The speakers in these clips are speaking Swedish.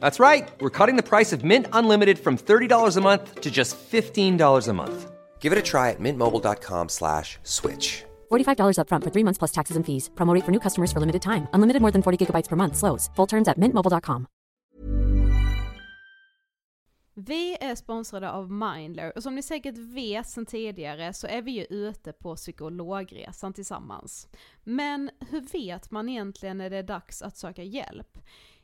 That's right. We're cutting the price of Mint Unlimited from $30 a month to just $15 a month. Give it a try at mintmobile.com slash switch. $45 upfront for three months plus taxes and fees. Promo rate for new customers for limited time. Unlimited more than 40 gigabytes per month. Slows. Full terms at mintmobile.com. Vi är sponsrade av Mindler och som ni säkert vet sedan tidigare så är vi ju ute på psykologresan tillsammans. Men hur vet man egentligen när det är dags att söka hjälp?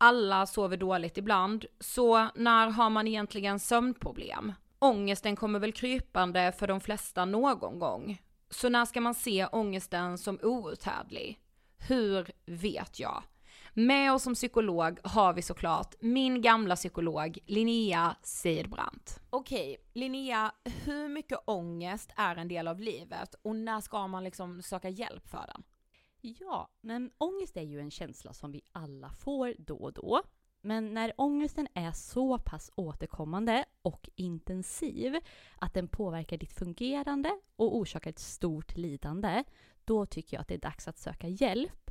Alla sover dåligt ibland, så när har man egentligen sömnproblem? Ångesten kommer väl krypande för de flesta någon gång. Så när ska man se ångesten som outhärdlig? Hur vet jag? Med oss som psykolog har vi såklart min gamla psykolog Linnea Seidbrant. Okej, Linnea, hur mycket ångest är en del av livet och när ska man liksom söka hjälp för den? Ja, men ångest är ju en känsla som vi alla får då och då. Men när ångesten är så pass återkommande och intensiv att den påverkar ditt fungerande och orsakar ett stort lidande, då tycker jag att det är dags att söka hjälp.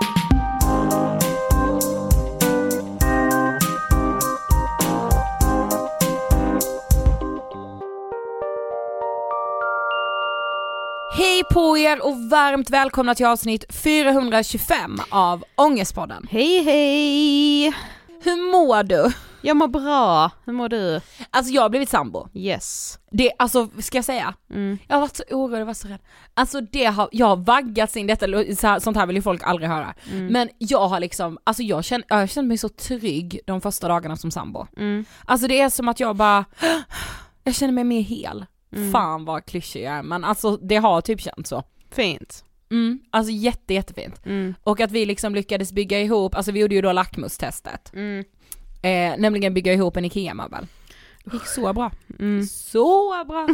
Hej på er och varmt välkomna till avsnitt 425 av Ångestpodden. Hej hej! Hur mår du? Jag mår bra, hur mår du? Alltså jag har blivit sambo. Yes. Det, alltså ska jag säga? Mm. Jag har varit så orolig, jag varit så rädd. Alltså det har, jag har vaggats in detta, sånt här vill ju folk aldrig höra. Mm. Men jag har liksom, alltså jag känner, jag känner mig så trygg de första dagarna som sambo. Mm. Alltså det är som att jag bara, jag känner mig mer hel. Mm. Fan vad klyschig jag är men alltså det har typ känts så. Fint. Mm, alltså jätte jättefint. Mm. Och att vi liksom lyckades bygga ihop, alltså vi gjorde ju då lackmustestet. Mm. Eh, nämligen bygga ihop en IKEA-möbel. Gick så bra. Mm. Så bra!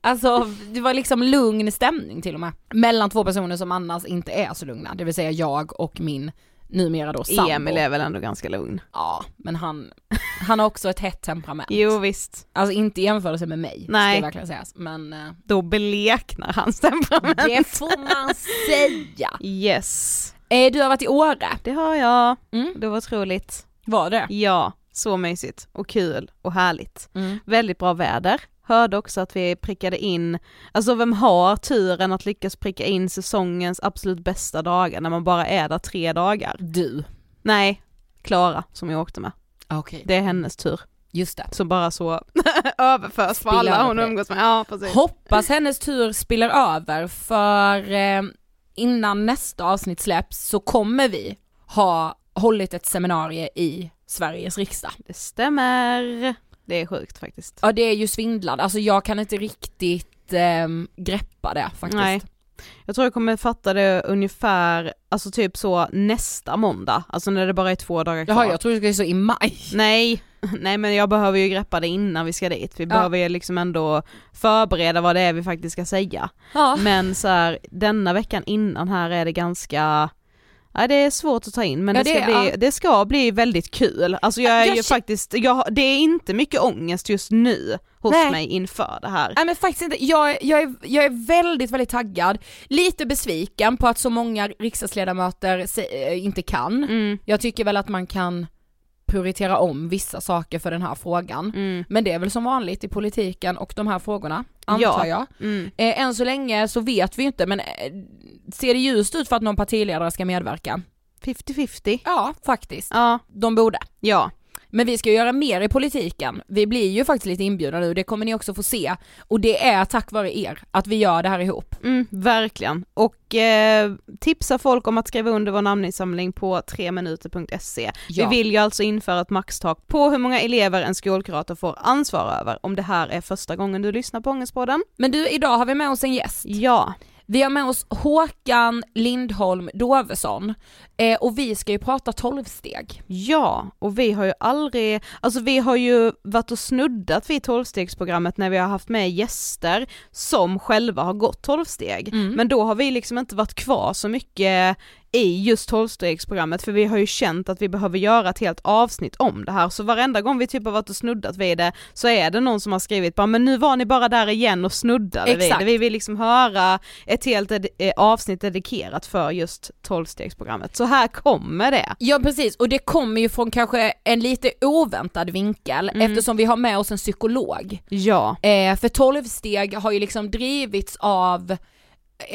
Alltså det var liksom lugn stämning till och med. Mellan två personer som annars inte är så lugna, det vill säga jag och min numera då sambo. Emil är väl ändå ganska lugn? Ja, men han, han har också ett hett temperament. Jo visst, Alltså inte i jämförelse med mig, Nej. ska verkligen sägas. Men eh, då bleknar hans temperament. det får man säga. Yes, Eh, du har varit i Åre. det har jag. Mm. Det var otroligt. Var det? Ja, så mysigt och kul och härligt. Mm. Väldigt bra väder hörde också att vi prickade in, alltså vem har turen att lyckas pricka in säsongens absolut bästa dagar när man bara är där tre dagar? Du. Nej, Klara som jag åkte med. Okej. Det är hennes tur. Just det. Som bara så överförs för alla hon umgås med. Ja precis. Hoppas hennes tur spiller över för eh, innan nästa avsnitt släpps så kommer vi ha hållit ett seminarium i Sveriges riksdag. Det stämmer. Det är sjukt faktiskt. Ja det är ju svindlande, alltså jag kan inte riktigt eh, greppa det faktiskt. Nej. Jag tror jag kommer fatta det ungefär, alltså typ så nästa måndag, alltså när det bara är två dagar kvar. Jaha jag tror det ska så i maj. Nej, nej men jag behöver ju greppa det innan vi ska dit. Vi Ja. behöver ju liksom ändå förbereda vad det är vi faktiskt ska säga. Ja. Men så här, denna veckan innan här är det ganska Ja det är svårt att ta in men Ja, det, ska det- bli, ja. det ska bli väldigt kul. Alltså jag är Jag ju faktiskt, jag, det är inte mycket ångest just nu hos Nej. mig inför det här. Nej men faktiskt inte, jag, jag, är, jag är väldigt, väldigt taggad. Lite besviken på att så många riksdagsledamöter se, äh, inte kan. Mm, Jag tycker väl att man kan prioritera om vissa saker för den här frågan. mm, Men det är väl som vanligt i politiken och de här frågorna, antar Ja. jag. mm. Eh, än så länge så vet vi inte men eh, ser det ljust ut för att någon partiledare ska medverka? 50-50. Ja, faktiskt. Ja, De borde. ja. Men vi ska göra mer i politiken. Vi blir ju faktiskt lite inbjudna nu, det kommer ni också få se. Och det är tack vare er att vi gör det här ihop. Mm, verkligen. Och eh, tipsa folk om att skriva under vår namninsamling på 3minuter.se. Ja. Vi vill ju alltså införa ett maxtak på hur många elever en skolkurator får ansvara över om det här är första gången du lyssnar på Ångestpodden. Men du, idag har vi med oss en gäst. Ja, Vi har med oss Håkan Lindholm Dovesson eh, och vi ska ju prata tolvsteg. ja, och vi har ju aldrig, alltså vi har ju varit och snuddat vid tolvstegsprogrammet när vi har haft med gäster som själva har gått tolvsteg. Mm. Men då har vi liksom inte varit kvar så mycket i just tolvstegsprogrammet för vi har ju känt att vi behöver göra ett helt avsnitt om det här så varenda gång vi typ har varit och snuddat vid det så är det någon som har skrivit bara men nu var ni bara där igen och snuddade vid Exakt. det. Vi vill liksom höra ett helt eh, avsnitt dedikerat för just tolvstegsprogrammet. Så här kommer det. Ja precis, och det kommer ju från kanske en lite oväntad vinkel Mm. eftersom vi har med oss en psykolog. Ja. Eh, för tolvsteg har ju liksom drivits av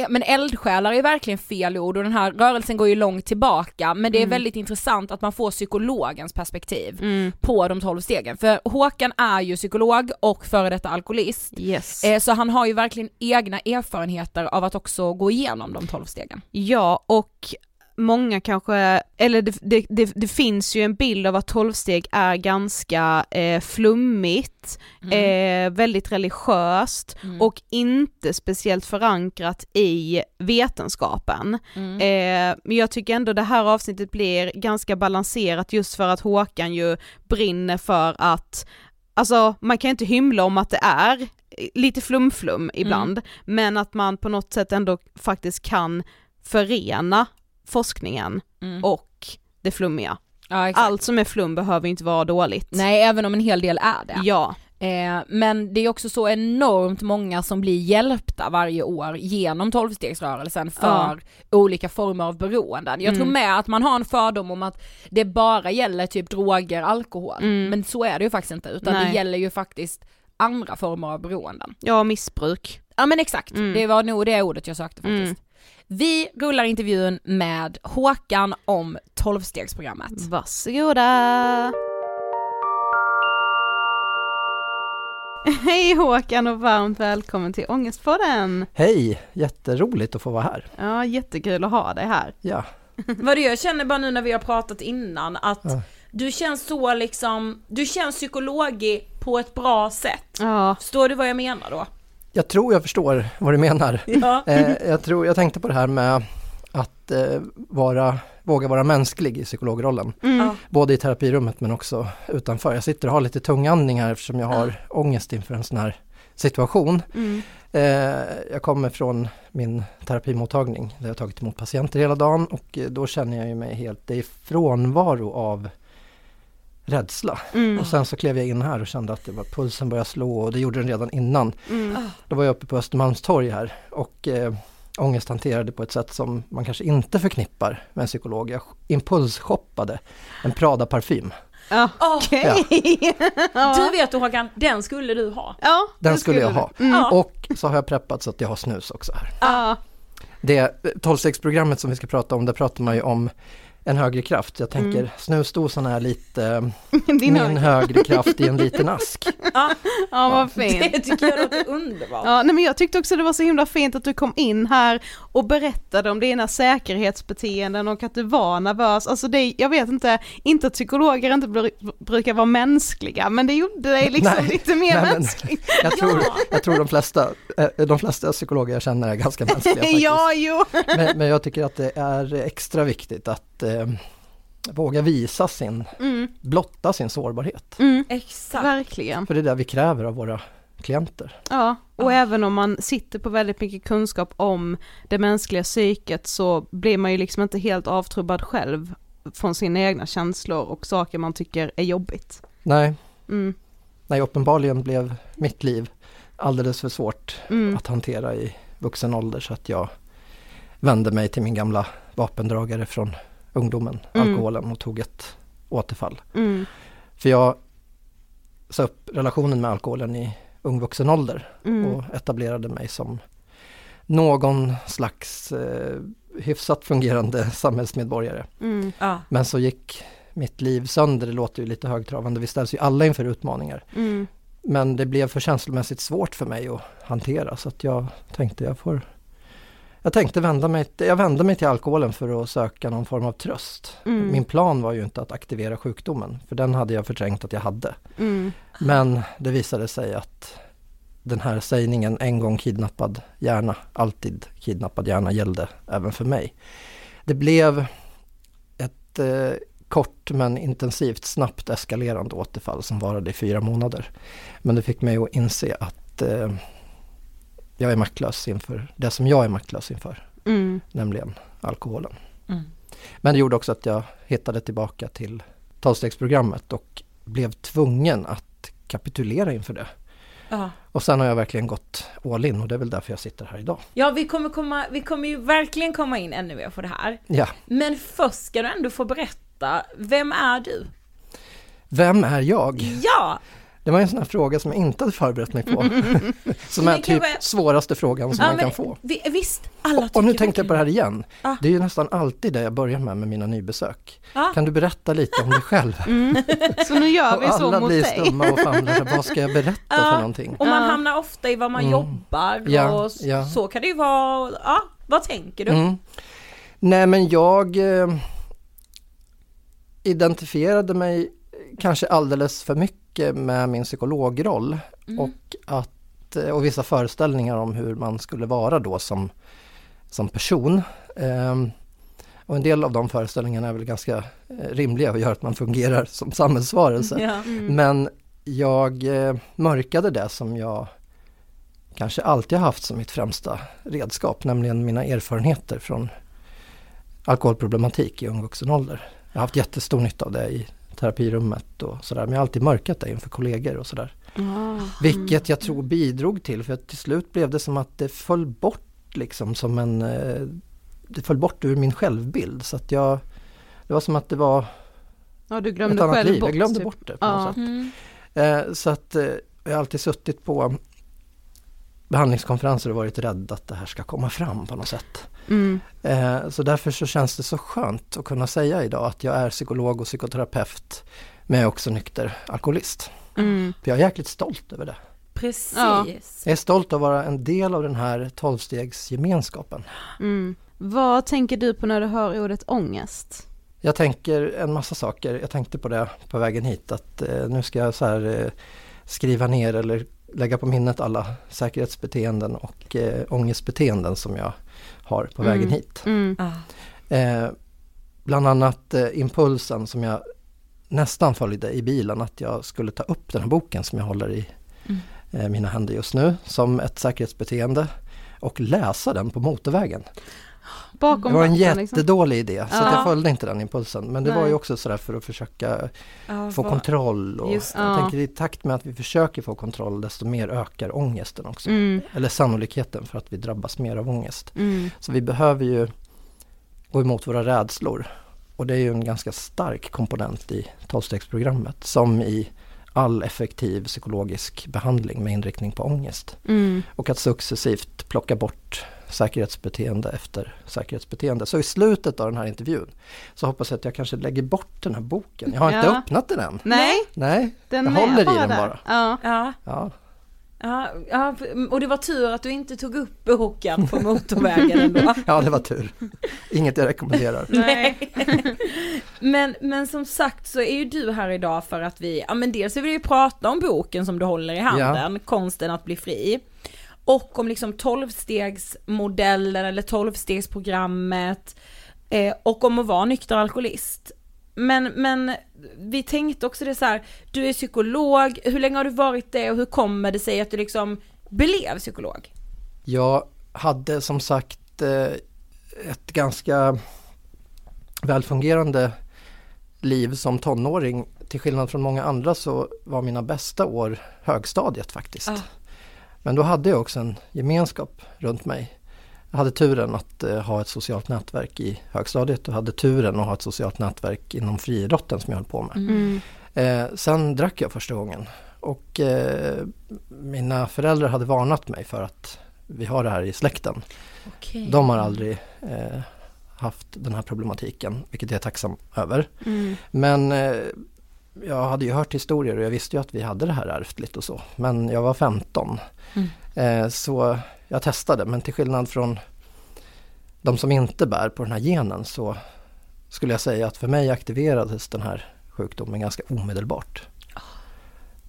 men eldsjälar är verkligen fel ord och den här rörelsen går ju långt tillbaka men det är Mm. väldigt intressant att man får psykologens perspektiv Mm. på de tolv stegen. För Håkan är ju psykolog och före detta alkoholist. Yes. Eh, så han har ju verkligen egna erfarenheter av att också gå igenom de tolv stegen. Ja, och många kanske, eller det, det, det, det finns ju en bild av att tolvsteg är ganska eh, flummigt, eh, väldigt religiöst Mm. och inte speciellt förankrat i vetenskapen. Mm. Eh, men jag tycker ändå det här avsnittet blir ganska balanserat just för att Håkan ju brinner för att, alltså man kan inte hymla om att det är lite flumflum ibland, men att man på något sätt ändå faktiskt kan förena forskningen Mm. och det flummiga. ja. Allt som är flum behöver inte vara dåligt. Nej, även om en hel del är det. Ja, Eh, men det är också så enormt många som blir hjälpta varje år genom tolvstegsrörelsen för olika former av beroenden. Jag tror Mm. med att man har en fördom om att det bara gäller typ droger, alkohol, Mm. men så är det ju faktiskt inte utan Nej. det gäller ju faktiskt andra former av beroenden. ja missbruk. Ja men exakt, Mm. det var nog det ordet jag sökte faktiskt. Vi rullar intervjun med Håkan om tolvstegsprogrammet. Varsågoda! Hej Håkan och varmt välkommen till Ångestpodden! Hej, jätteroligt att få vara här. Ja, jättekul att ha dig här. Ja, Vad jag känner bara nu när vi har pratat innan att Ja. du känns så liksom, du känns psykologig på ett bra sätt. Ja, Förstår du vad jag menar då? Jag tror jag förstår vad du menar. Ja. Eh, jag, tror, jag tänkte på det här med att eh, vara, våga vara mänsklig i psykologrollen. mm. Ja. Både i terapirummet men också utanför. Jag sitter och har lite tungandning här eftersom jag har ångest inför en sån här situation. Mm. Eh, jag kommer från min terapimottagning där jag har tagit emot patienter hela dagen och då känner jag mig helt, är frånvaro av rädsla. Mm. Och sen så klev jag in här och kände att det var, pulsen började slå och det gjorde den redan innan. Mm. Då var jag uppe på Östermalmstorg här och eh, ångest hanterade på ett sätt som man kanske inte förknippar med en psykolog. Jag impulsshoppade en Prada-parfym. Ja, okej. Du vet du Håkan, den skulle du ha. Ja, Den det skulle jag ha. Mm. Ja. Och så har jag preppat så att jag har snus också här. Ja. Det 12-stegsprogrammet som vi ska prata om, där pratar man ju om en högre kraft. Jag tänker Mm. snusdosan är lite eh, Din min hög. högre kraft i en liten ask. Ja, Ja, vad fint. det tycker jag låter underbart. Ja, nej men jag tyckte också det var så himla fint att du kom in här och berättade om dina säkerhetsbeteenden och att du var nervös. Alltså det, jag vet inte, inte att psykologer inte br- brukar vara mänskliga, men det gjorde dig liksom Nej, lite mer nej, men- mänsklig. Jag tror, jag tror de, flesta, eh, de flesta psykologer jag känner är ganska mänskliga faktiskt. ja, jo. Men, men jag tycker att det är extra viktigt att eh, våga visa sin, Mm, blotta sin sårbarhet. mm, Exakt. verkligen. För det är det vi kräver av våra klienter. Ja, och även om man sitter på väldigt mycket kunskap om det mänskliga psyket så blir man ju liksom inte helt avtrubbad själv från sina egna känslor och saker man tycker är jobbigt. Nej, Mm, nej uppenbarligen blev mitt liv alldeles för svårt mm, att hantera i vuxen ålder så att jag vände mig till min gamla vapendragare från ungdomen, Mm. alkoholen och tog ett återfall. mm, För jag sa upp relationen med alkoholen i ung vuxen ålder mm, och etablerade mig som någon slags eh, hyfsat fungerande samhällsmedborgare. mm, Ja. Men så gick mitt liv sönder, det låter ju lite högtravande, vi ställs ju alla inför utmaningar. mm, Men det blev för känslomässigt svårt för mig att hantera så att jag tänkte jag får jag tänkte vända mig, jag vände mig till alkoholen för att söka någon form av tröst. Mm. Min plan var ju inte att aktivera sjukdomen, för den hade jag förträngt att jag hade. mm, Men det visade sig att den här sägningen en gång kidnappad hjärna, alltid kidnappad hjärna gällde även för mig. Det blev ett eh, kort men intensivt, snabbt eskalerande återfall som varade i fyra månader. Men det fick mig att inse att eh, jag är maktlös inför det som jag är maktlös inför, mm, nämligen alkoholen. Mm. Men det gjorde också att jag hittade tillbaka till tolvstegsprogrammet och blev tvungen att kapitulera inför det. Ja. Och sen har jag verkligen gått all in och det är väl därför jag sitter här idag. ja, vi kommer, komma, vi kommer ju verkligen komma in ännu mer på det här. Ja, Men först ska du ändå få berätta, vem är du? vem är jag? Ja! Det var en sån här fråga som jag inte hade förberett mig på. som är typ kanske- svåraste frågan som ja man kan få. Vi, visst, alla Och, och nu tänkte jag på det här igen. Ja. Det är ju nästan alltid det jag börjar med med mina nybesök. Ja. Kan du berätta lite om dig själv? mm. Så nu gör vi Och så alla mot blir dig. stumma och famlar. Vad ska jag berätta Ja. för någonting? Och man Ja. hamnar ofta i vad man Mm. jobbar Ja, och s- ja. så kan det ju vara. Ja, vad tänker du? Mm. Nej men jag eh, identifierade mig kanske alldeles för mycket med min psykologroll Mm. och, att, och vissa föreställningar om hur man skulle vara då som, som person. Ehm, och en del av de föreställningarna är väl ganska eh, rimliga och gör att man fungerar som samhällsvarelse. Ja. Mm. Men jag eh, mörkade det som jag kanske alltid har haft som mitt främsta redskap, nämligen mina erfarenheter från alkoholproblematik i ung vuxen ålder. Jag har haft jättestor nytta av det i terapirummet och sådär, men jag har alltid mörkat det inför kollegor och sådär. Ah. Vilket jag tror bidrog till, för att till slut blev det som att det föll bort liksom som en... eh, Det föll bort ur min självbild så att jag... Det var som att det var Ja, du ett glömde annat själv liv, bort. jag glömde typ. bort det på Ja. något sätt. Mm. Eh, så att eh, jag har alltid suttit på behandlingskonferenser och varit rädd att det här ska komma fram på något sätt. Mm. Eh, så därför så känns det så skönt att kunna säga idag att jag är psykolog och psykoterapeut men jag är också nykter alkoholist. Mm. För jag är jäkligt stolt över det. Precis. Ja. Jag är stolt att vara en del av den här tolvstegsgemenskapen. Mm. Vad tänker du på när du hör ordet ångest? Jag tänker en massa saker. Jag tänkte på det på vägen hit att eh, nu ska jag så här eh, skriva ner eller lägga på minnet alla säkerhetsbeteenden och eh, ångestbeteenden som jag har på vägen Mm. hit. Mm. Ja. Eh, bland annat eh, impulsen som jag nästan följde i bilen att jag skulle ta upp den här boken som jag håller i Mm. eh, mina händer just nu som ett säkerhetsbeteende och läsa den på motorvägen. Bakom Det var en liksom. jättedålig idé så Ja. jag följde inte den impulsen. Men det var Nej. ju också sådär för att försöka Ja, få vad- kontroll. Och Just jag Ja. tänker i takt med att vi försöker få kontroll desto mer ökar ångesten också. Mm. Eller sannolikheten för att vi drabbas mer av ångest. Mm. Så vi behöver ju gå emot våra rädslor Och det är ju en ganska stark komponent i tolvstegsprogrammet som i all effektiv psykologisk behandling med inriktning på ångest. Mm. Och att successivt plocka bort säkerhetsbeteende efter säkerhetsbeteende. Så i slutet av den här intervjun så hoppas jag att jag kanske lägger bort den här boken. Jag har inte Ja. öppnat den än. Nej, Nej, den jag håller i bara den där. bara. Ja. Ja, Ja. ja, ja, och det var tur att du inte tog upp boken på motorvägen ändå. ja, det var tur. Inget jag rekommenderar. Nej. men, men som sagt så är ju du här idag för att vi, ja men dels vill vi ju prata om boken som du håller i handen, Konsten att bli fri. Och om liksom tolvstegsmodellen eller tolvstegsprogrammet eh, och om att vara nykter alkoholist. Men, men vi tänkte också det så här, du är psykolog, hur länge har du varit det och hur kommer det sig att du liksom blev psykolog? Jag hade som sagt eh, ett ganska välfungerande liv som tonåring. Till skillnad från många andra så var mina bästa år högstadiet faktiskt. Ah. Men då hade jag också en gemenskap runt mig. Jag hade turen att eh, ha ett socialt nätverk i högstadiet och hade turen att ha ett socialt nätverk inom friidrotten som jag höll på med. Mm. Eh, sen drack jag första gången och eh, mina föräldrar hade varnat mig för att vi har det här i släkten. Okej. De har aldrig eh, haft den här problematiken, vilket jag är tacksam över. Mm. Men eh, jag hade ju hört historier och jag visste ju att vi hade det här ärftligt och så. Men jag var 15. Mm. Eh, så jag testade, men till skillnad från de som inte bär på den här genen så skulle jag säga att för mig aktiverades den här sjukdomen ganska omedelbart.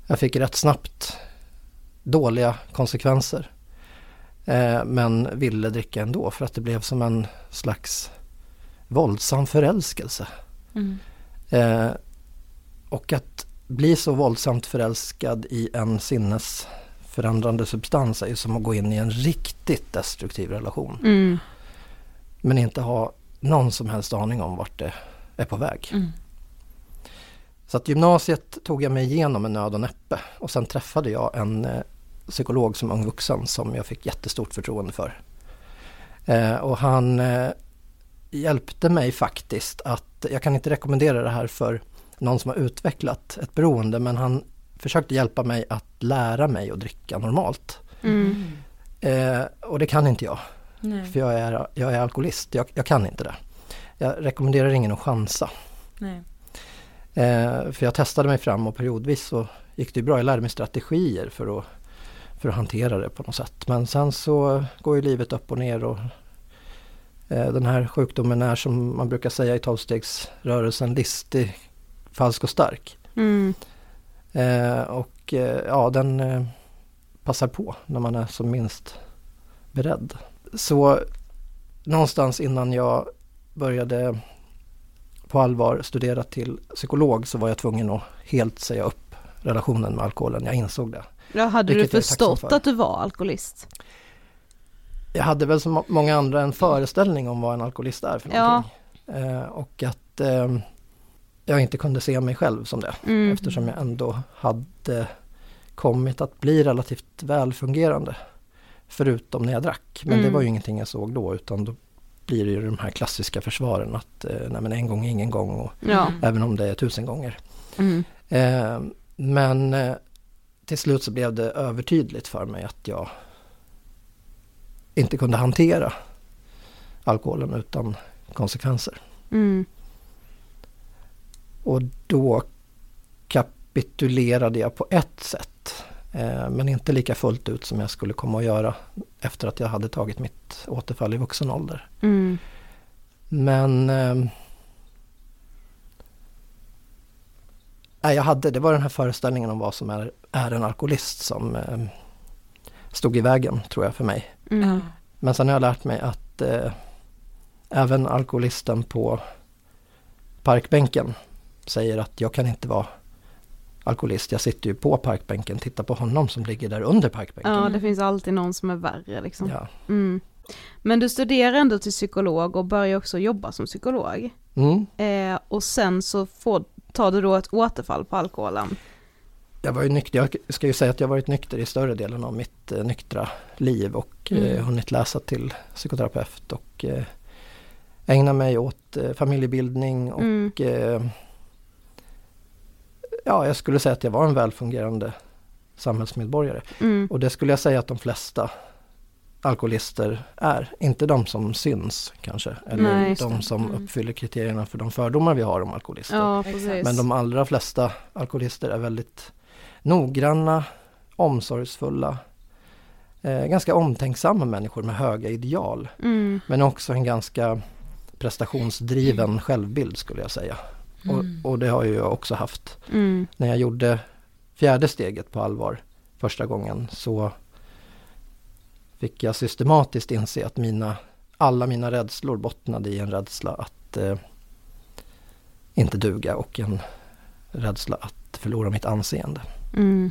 Jag fick rätt snabbt dåliga konsekvenser. Eh, men ville dricka ändå för att det blev som en slags våldsam förälskelse. Mm. Eh, och att bli så våldsamt förälskad i en sinnesförändrande substans är ju som att gå in i en riktigt destruktiv relation. Mm. Men inte ha någon som helst aning om vart det är på väg. Mm. Så att gymnasiet tog jag mig igenom med nöd och näppe och sen träffade jag en eh, psykolog som ung vuxen som jag fick jättestort förtroende för. Eh, och han eh, hjälpte mig faktiskt att, jag kan inte rekommendera det här för någon som har utvecklat ett beroende men han försökte hjälpa mig att lära mig att dricka normalt. Mm. Eh, och det kan inte jag, Nej. för jag är, jag är alkoholist, jag, jag kan inte det. Jag rekommenderar ingen att chansa. Eh, för jag testade mig fram och periodvis så gick det bra. Jag lärde mig strategier för att, för att hantera det på något sätt. Men sen så går ju livet upp och ner och eh, den här sjukdomen är som man brukar säga i tolvstegsrörelsen listig, falsk och stark. Mm. Eh, och eh, ja, den eh, passar på när man är som minst beredd. Så någonstans innan jag började på allvar studera till psykolog så var jag tvungen att helt säga upp relationen med alkoholen. Jag insåg det. Ja, hade du förstått för. att du var alkoholist? Jag hade väl som må- många andra en föreställning om vad en alkoholist är för Ja. någonting. Eh, och att eh, jag inte kunde se mig själv som det. Mm. Eftersom jag ändå hade kommit att bli relativt välfungerande. Förutom när jag drack. Men det Mm. var ju ingenting jag såg då utan då blir det ju de här klassiska försvaren att eh, nej men en gång är ingen gång och Ja. även om det är tusen gånger. Mm. Eh, men eh, till slut så blev det övertydligt för mig att jag inte kunde hantera alkoholen utan konsekvenser. Mm. Och då kapitulerade jag på ett sätt. Eh, men inte lika fullt ut som jag skulle komma att göra efter att jag hade tagit mitt återfall i vuxen ålder. Mm. Men eh, nej, jag hade, det var den här föreställningen om vad som är, är en alkoholist som eh, stod i vägen tror jag för mig. Mm. Men sen har jag lärt mig att eh, även alkoholisten på parkbänken säger att jag kan inte vara alkoholist. Jag sitter ju på parkbänken, titta på honom som ligger där under parkbänken. Ja, det finns alltid någon som är värre liksom. Ja. Mm. Men du studerar ändå till psykolog och börjar också jobba som psykolog. Mm. Eh, och sen så får, tar du då ett återfall på alkoholen. Jag var ju nykter, jag ska ju säga att jag varit nykter i större delen av mitt eh, nyktra liv och eh, Mm. hunnit läsa till psykoterapeut och eh, ägna mig åt eh, familjebildning och Mm. Ja, jag skulle säga att jag var en välfungerande samhällsmedborgare. Mm. Och det skulle jag säga att de flesta alkoholister är. Inte de som syns kanske, eller Nej, de som Mm. uppfyller kriterierna för de fördomar vi har om alkoholister. Ja. Men de allra flesta alkoholister är väldigt noggranna, omsorgsfulla, eh, ganska omtänksamma människor med höga ideal. Mm. Men också en ganska prestationsdriven självbild skulle jag säga. Mm. Och, och det har ju jag också haft. Mm. När jag gjorde fjärde steget på allvar första gången så fick jag systematiskt inse att mina, alla mina rädslor bottnade i en rädsla att eh, inte duga och en rädsla att förlora mitt anseende. Mm.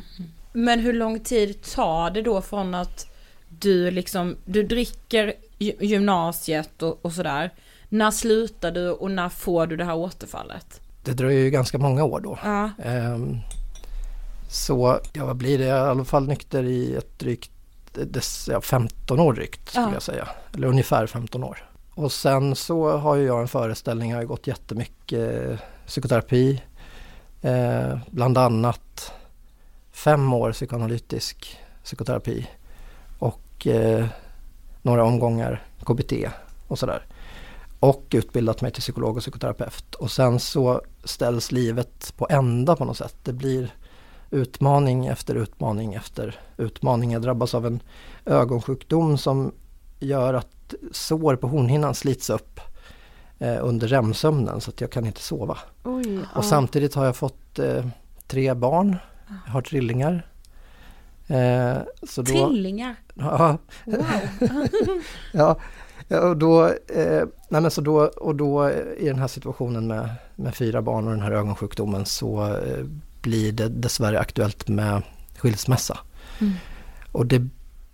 Men hur lång tid tar det då från att du liksom, du dricker gy- gymnasiet och, och sådär. När slutar du och när får du det här återfallet? Det dröjer ju ganska många år då. Ja. Ehm, så, ja vad blir det, jag är i alla fall nykter i ett drygt, dess, ja, 15 år drygt skulle Ja. jag säga. Eller ungefär 15 år. Och sen så har ju jag en föreställning, jag har gått jättemycket eh, psykoterapi. Eh, bland annat fem år psykoanalytisk psykoterapi. Och eh, några omgångar KBT och sådär. Och utbildat mig till psykolog och psykoterapeut. Och sen så ställs livet på ända på något sätt. Det blir utmaning efter utmaning efter utmaning. Jag drabbas av en ögonsjukdom som gör att sår på hornhinnan slits upp eh, under REM-sömnen så att jag kan inte sova. Oj, Och samtidigt har jag fått eh, tre barn. Jag har trillingar. Eh, så då, Trillingar. Ja, Wow. ja, ja, och då, eh, nej men så då, och då eh, i den här situationen med, med fyra barn och den här ögonsjukdomen så eh, blir det dessvärre aktuellt med skilsmässa. Mm. Och, det,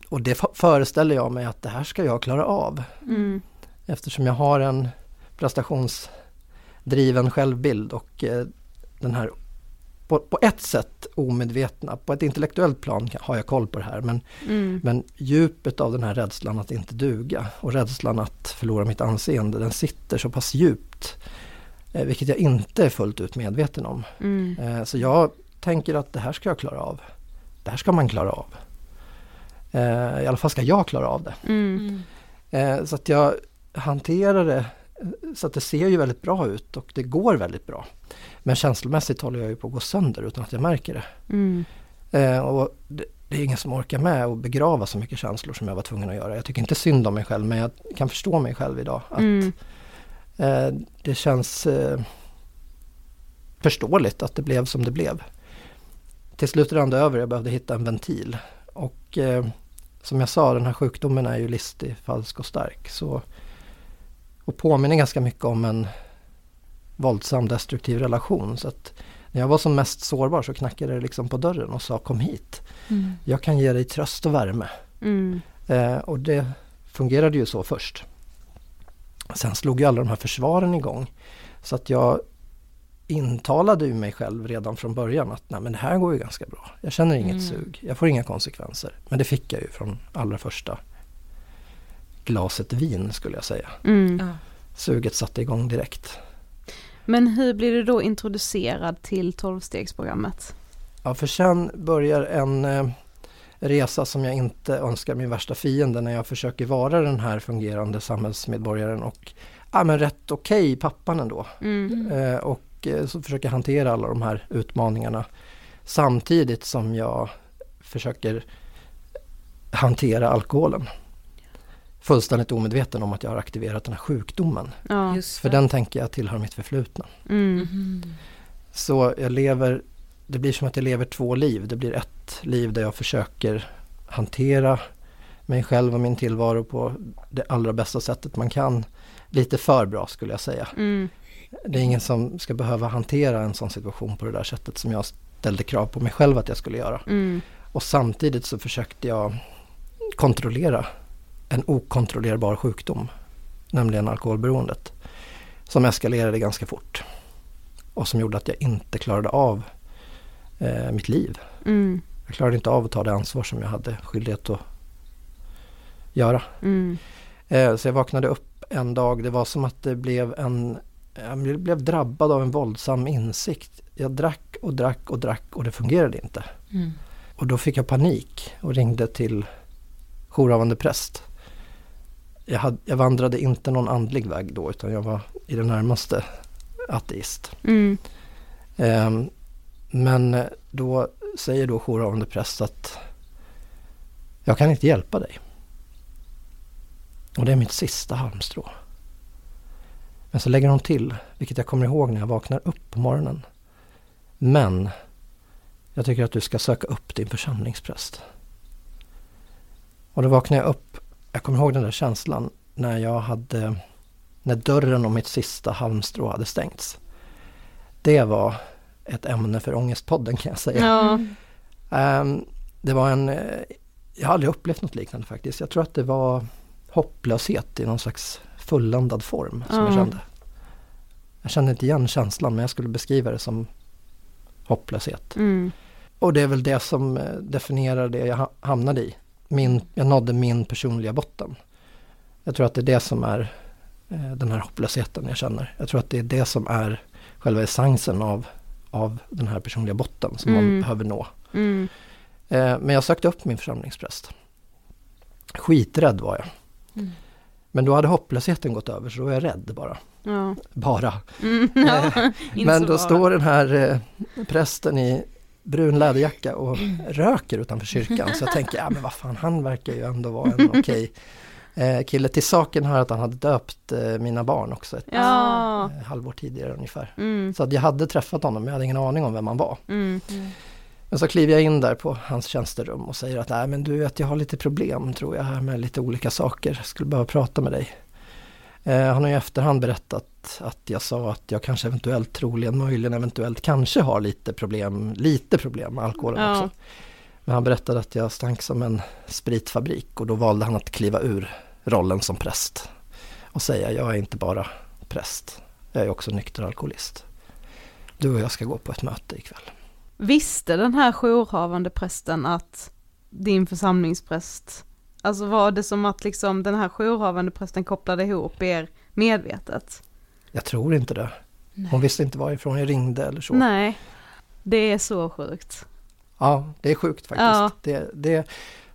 och det föreställer jag mig att det här ska jag klara av. Mm. Eftersom jag har en prestationsdriven självbild och eh, den här på, på ett sätt omedvetna, på ett intellektuellt plan har jag koll på det här men Mm. men djupet av den här rädslan att inte duga och rädslan att förlora mitt anseende, den sitter så pass djupt. Eh, vilket jag inte är fullt ut medveten om. Mm. Eh, så jag tänker att det här ska jag klara av. Det här ska man klara av. Eh, I alla fall ska jag klara av det. Mm. Eh, så att jag hanterar det så att det ser ju väldigt bra ut och det går väldigt bra. Men känslomässigt håller jag ju på att gå sönder utan att jag märker det. Mm. Eh, och det, det är ingen som orkar med att begrava så mycket känslor som jag var tvungen att göra. Jag tycker inte synd om mig själv men jag kan förstå mig själv idag. Att Mm. eh, Det känns eh, förståeligt att det blev som det blev. Till slut rann det över, jag behövde hitta en ventil. Och som jag sa, den här sjukdomen är ju listig, falsk och stark. Så, och påminner ganska mycket om en våldsam destruktiv relation. Så att när jag var som mest sårbar så knackade det liksom på dörren och sa kom hit. Mm. Jag kan ge dig tröst och värme. Mm. Eh, och det fungerade ju så först. Sen slog ju alla de här försvaren igång. Så att jag intalade ju mig själv redan från början att nej men det här går ju ganska bra. Jag känner inget Mm. sug, jag får inga konsekvenser. Men det fick jag ju från allra första glaset vin skulle jag säga. Mm. Ja. Suget satte igång direkt. Men hur blir du då introducerad till tolvstegsprogrammet? Ja, för sen börjar en eh, resa som jag inte önskar min värsta fiende när jag försöker vara den här fungerande samhällsmedborgaren och ja, men rätt okej pappan ändå. Mm. Eh, och eh, så försöker jag hantera alla de här utmaningarna samtidigt som jag försöker hantera alkoholen. Fullständigt omedveten om att jag har aktiverat den här sjukdomen. Ja. Just För den tänker jag tillhör mitt förflutna. Mm. Mhm. Så jag lever, det blir som att jag lever två liv. Det blir ett liv där jag försöker hantera mig själv och min tillvaro på det allra bästa sättet man kan. Lite för bra skulle jag säga. Mm. Det är ingen som ska behöva hantera en sån situation på det där sättet som jag ställde krav på mig själv att jag skulle göra. Mm. Och samtidigt så försökte jag kontrollera en okontrollerbar sjukdom, nämligen alkoholberoendet, som eskalerade ganska fort och som gjorde att jag inte klarade av eh, mitt liv. Mm. Jag klarade inte av att ta det ansvar som jag hade skyldighet att göra. Mm. Eh, så jag vaknade upp en dag. Det var som att det blev en... Jag blev drabbad av en våldsam insikt. Jag drack och drack och drack och det fungerade inte. Mm. Och då fick jag panik och ringde till jourhavande präst. Jag, hade, jag vandrade inte någon andlig väg då utan jag var i det närmaste ateist. Mm. Ehm, men då säger då jourhavande präst att jag kan inte hjälpa dig. Och det är mitt sista halmstrå. Men så lägger hon till, vilket jag kommer ihåg när jag vaknar upp på morgonen. Men jag tycker att du ska söka upp din församlingspräst. Och då vaknade jag upp, jag kommer ihåg den där känslan när jag hade, när dörren om mitt sista halmstrå hade stängts. Det var ett ämne för Ångestpodden kan jag säga. Ja. Ehm, det var en, jag har aldrig upplevt något liknande faktiskt. Jag tror att det var hopplöshet i någon slags fulländad form som jag Ja. kände. Jag kände inte igen känslan men jag skulle beskriva det som hopplöshet. Mm. Och det är väl det som eh, definierar det jag ha- hamnade i. Min, jag nådde min personliga botten. Jag tror att det är det som är eh, den här hopplösheten jag känner. Jag tror att det är det som är själva essensen av, av den här personliga botten som man Mm. behöver nå. Mm. Eh, men jag sökte upp min församlingspräst. Skiträdd var jag. Mm. Men då hade hopplösheten gått över så då var jag rädd bara. Ja. Bara. Mm. ja. Inte Men då bra. står den här eh, prästen i brun läderjacka och röker utanför kyrkan. Så jag tänker, ja men vad fan, han verkar ju ändå vara en okej eh, kille. Till saken hör att han hade döpt eh, mina barn också ett Ja. eh, halvår tidigare ungefär. Mm. Så att jag hade träffat honom, men jag hade ingen aning om vem han var. Mm. Men så kliver jag in där på hans tjänsterum och säger att nej men du vet jag har lite problem tror jag här med lite olika saker. Jag skulle behöva prata med dig. Eh, han har i efterhand berättat att jag sa att jag kanske eventuellt, troligen, möjligen, eventuellt kanske har lite problem, lite problem med alkoholen Ja. också. Men han berättade att jag stank som en spritfabrik och då valde han att kliva ur rollen som präst. Och säga jag är inte bara präst, jag är också nykter alkoholist. Du och jag ska gå på ett möte ikväll. Visste den här jourhavande prästen att din församlingspräst, alltså var det som att liksom den här jourhavande prästen kopplade ihop er medvetet? Jag tror inte det. Hon visste inte varifrån jag ringde eller så. Nej, det är så sjukt. Ja, det är sjukt faktiskt. Ja. Det, det,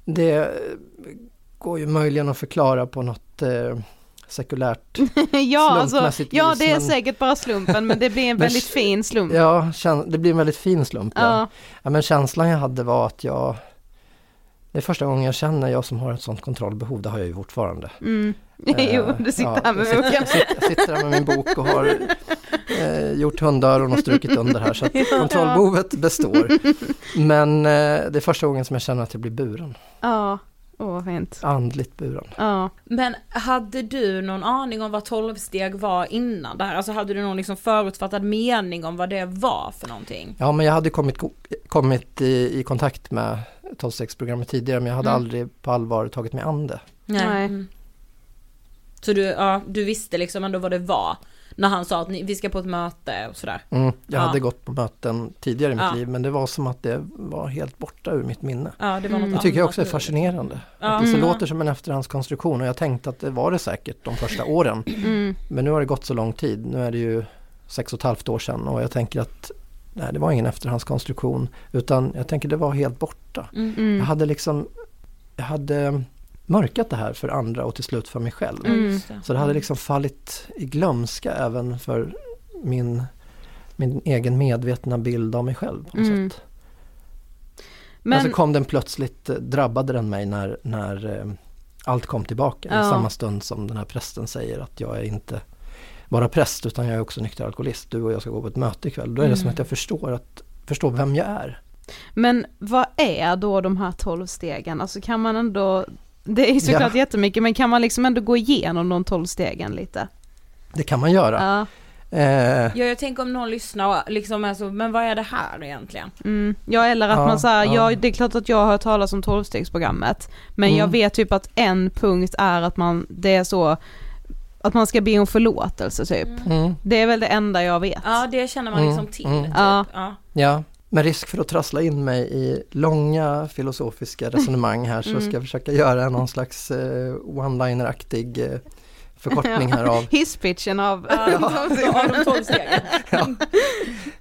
det går ju möjligen att förklara på något eh, sekulärt. ja, alltså, ja vis, det är men- säkert bara slumpen men det blir en väldigt fin slump. Ja, det blir en väldigt fin slump. Ja. Ja. Ja, men känslan jag hade var att jag... Det är första gången jag känner, jag som har ett sånt kontrollbehov, det har jag ju fortfarande. Mm. Eh, jo, du sitter ja, här med jag sitter, boken. jag sitter, jag sitter här med min bok och har eh, gjort hundöron och strukit under här så att kontrollbehovet består. Men eh, det är första gången som jag känner att jag blir buren. Ja, åh vad fint. Andligt buren. Ja. Men hade du någon aning om vad tolvsteg var innan det här? Alltså hade du någon liksom förutfattad mening om vad det var för någonting? Ja men jag hade kommit, kommit i, i kontakt med tolvstegsprogrammet tidigare men jag hade Mm. aldrig på allvar tagit mig an det. Nej. Mm. Så du, ja, du visste liksom ändå vad det var? När han sa att ni, vi ska på ett möte och sådär. Mm, jag Ja. hade gått på möten tidigare i mitt Ja. liv men det var som att det var helt borta ur mitt minne. Ja, det var något Det tycker jag också är fascinerande. Ja. Att det så Mm. låter som en efterhandskonstruktion och jag tänkte att det var det säkert de första åren. Mm. Men nu har det gått så lång tid, nu är det ju sex och ett halvt år sedan och jag tänker att nej, det var ingen efterhandskonstruktion utan jag tänker det var helt borta. Mm. Mm. Jag hade liksom, jag hade mörkat det här för andra och till slut för mig själv. Det. Så det hade liksom fallit i glömska även för min, min egen medvetna bild av mig själv på något Mm. sätt. Men, Men, så kom den plötsligt, eh, drabbade den mig när, när eh, allt kom tillbaka. Ja. I samma stund som den här prästen säger att jag är inte bara präst utan jag är också nykter alkoholist. Du och jag ska gå på ett möte ikväll. Då är det som Mm. att jag förstår, att, förstår vem jag är. men vad är då de här tolv stegen? Alltså kan man ändå, det är såklart Ja. jättemycket men kan man liksom ändå gå igenom de tolv stegen lite? Det kan man göra. Ja. Eh, Ja, jag tänker om någon lyssnar och liksom är så, men vad är det här egentligen? Mm. Ja eller att Ja, man säger, ja. ja det är klart att jag har hört talas om tolvstegsprogrammet men Mm. jag vet typ att en punkt är att man, det är så, att man ska be om förlåtelse typ. mm, Det är väl det enda jag vet. Ja, det känner man Mm, liksom till. mm. Typ. Ja. Ja. Med risk för att trassla in mig i långa filosofiska resonemang här så Mm. ska jag försöka göra någon slags eh, one-liner-aktig eh, förkortning här av... Hisspitchen av... av de tolv stegen.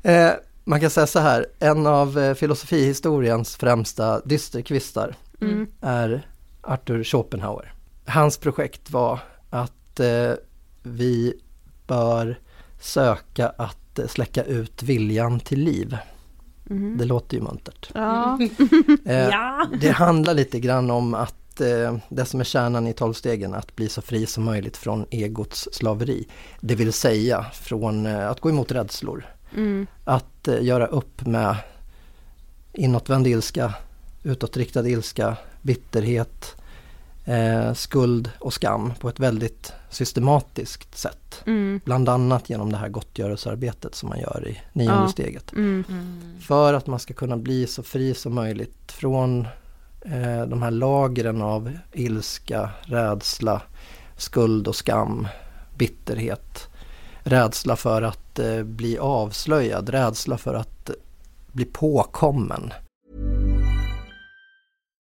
ja. eh, man kan säga så här, en av eh, filosofihistoriens främsta dysterkvistar Mm. är Arthur Schopenhauer. Hans projekt var att eh, vi bör söka att eh, släcka ut viljan till liv. Mhm. Det låter ju muntert. Ja. Eh. Det handlar lite grann om att eh, det som är kärnan i tolvstegen, att bli så fri som möjligt från egots slaveri. Det vill säga från eh, att gå emot rädslor, Mm. att eh, göra upp med inåtvänd ilska, utåtriktad ilska, bitterhet, eh, skuld och skam på ett väldigt systematiskt sätt. Mm. Bland annat genom det här gottgörelsearbetet som man gör i nionde Ja. steget. Mm. För att man ska kunna bli så fri som möjligt från eh, de här lagren av ilska, rädsla, skuld och skam, bitterhet. Rädsla för att eh, bli avslöjad, rädsla för att bli påkommen.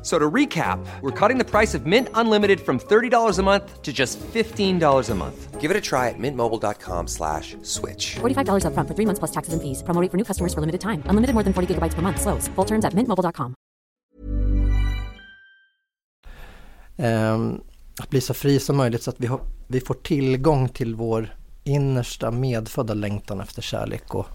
F- So to recap, we're cutting the price of Mint Unlimited from $30 a month to just $15 a month. Give it a try at mintmobile.com slash switch. $45 upfront for three months plus taxes and fees. Promo rate for new customers for limited time. Unlimited more than 40 gigabytes per month. Slows. Full terms at mintmobile.com. Ehm, att bli så fri som möjligt så att vi, har, vi får tillgång till vår innersta medfödda längtan efter kärlek och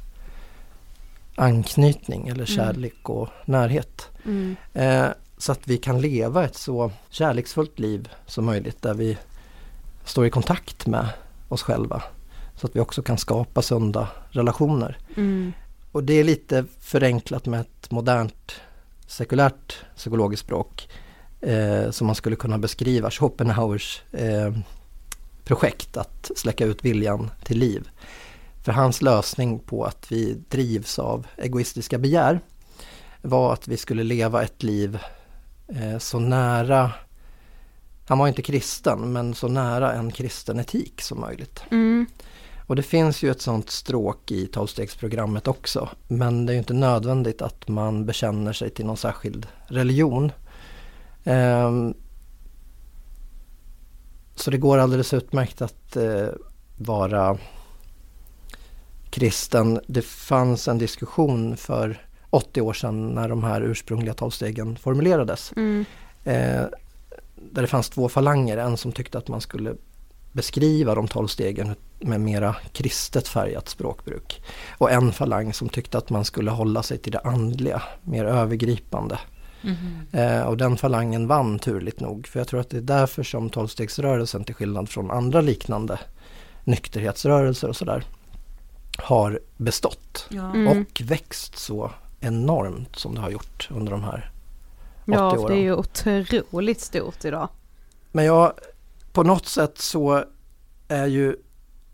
anknytning eller kärlek och närhet. Mm. Eh, så att vi kan leva ett så kärleksfullt liv som möjligt där vi står i kontakt med oss själva. Så att vi också kan skapa sunda relationer. Mm. Och det är lite förenklat med ett modernt sekulärt psykologiskt språk eh, som man skulle kunna beskriva Schopenhauers eh, projekt att släcka ut viljan till liv. För hans lösning på att vi drivs av egoistiska begär var att vi skulle leva ett liv så nära, han var inte kristen, men så nära en kristen etik som möjligt. Mm. Och det finns ju ett sånt stråk i tolvstegsprogrammet också. Men det är inte nödvändigt att man bekänner sig till någon särskild religion. Ehm, så det går alldeles utmärkt att eh, vara kristen. Det fanns en diskussion för 80 år sedan när de här ursprungliga tolvstegen formulerades. Mm. Eh, där det fanns två falanger, en som tyckte att man skulle beskriva de tolv stegen med mera kristet färgat språkbruk. Och en falang som tyckte att man skulle hålla sig till det andliga, mer övergripande. Eh, och den falangen vann turligt nog, för jag tror att det är därför som tolvstegsrörelsen till skillnad från andra liknande nykterhetsrörelser och sådär har bestått Ja. Mm. och växt så enormt som det har gjort under de här 80 Ja, åren. det är ju otroligt stort idag. Men jag, på något sätt så är ju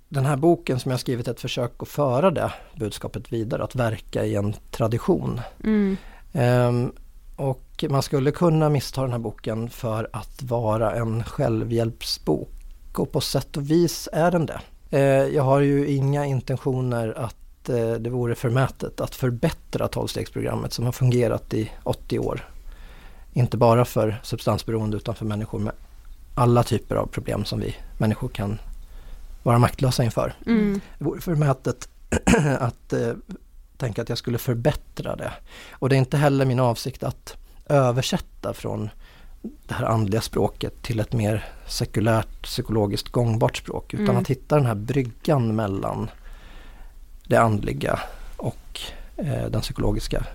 den här boken som jag skrivit ett försök att föra det budskapet vidare, att verka i en tradition. Mm. Ehm, och man skulle kunna missta den här boken för att vara en självhjälpsbok. Och på sätt och vis är den det. Eh, jag har ju inga intentioner att eh, det vore förmätet att förbättra tolvstegsprogrammet som har fungerat i 80 år. Inte bara för substansberoende utan för människor med alla typer av problem som vi människor kan vara maktlösa inför. Mm. Det vore förmätet att eh, tänka att jag skulle förbättra det. Och det är inte heller min avsikt att översätta från det här andliga språket till ett mer sekulärt psykologiskt gångbart språk. Utan Mm. att hitta den här bryggan mellan det andliga och eh, den psykologiska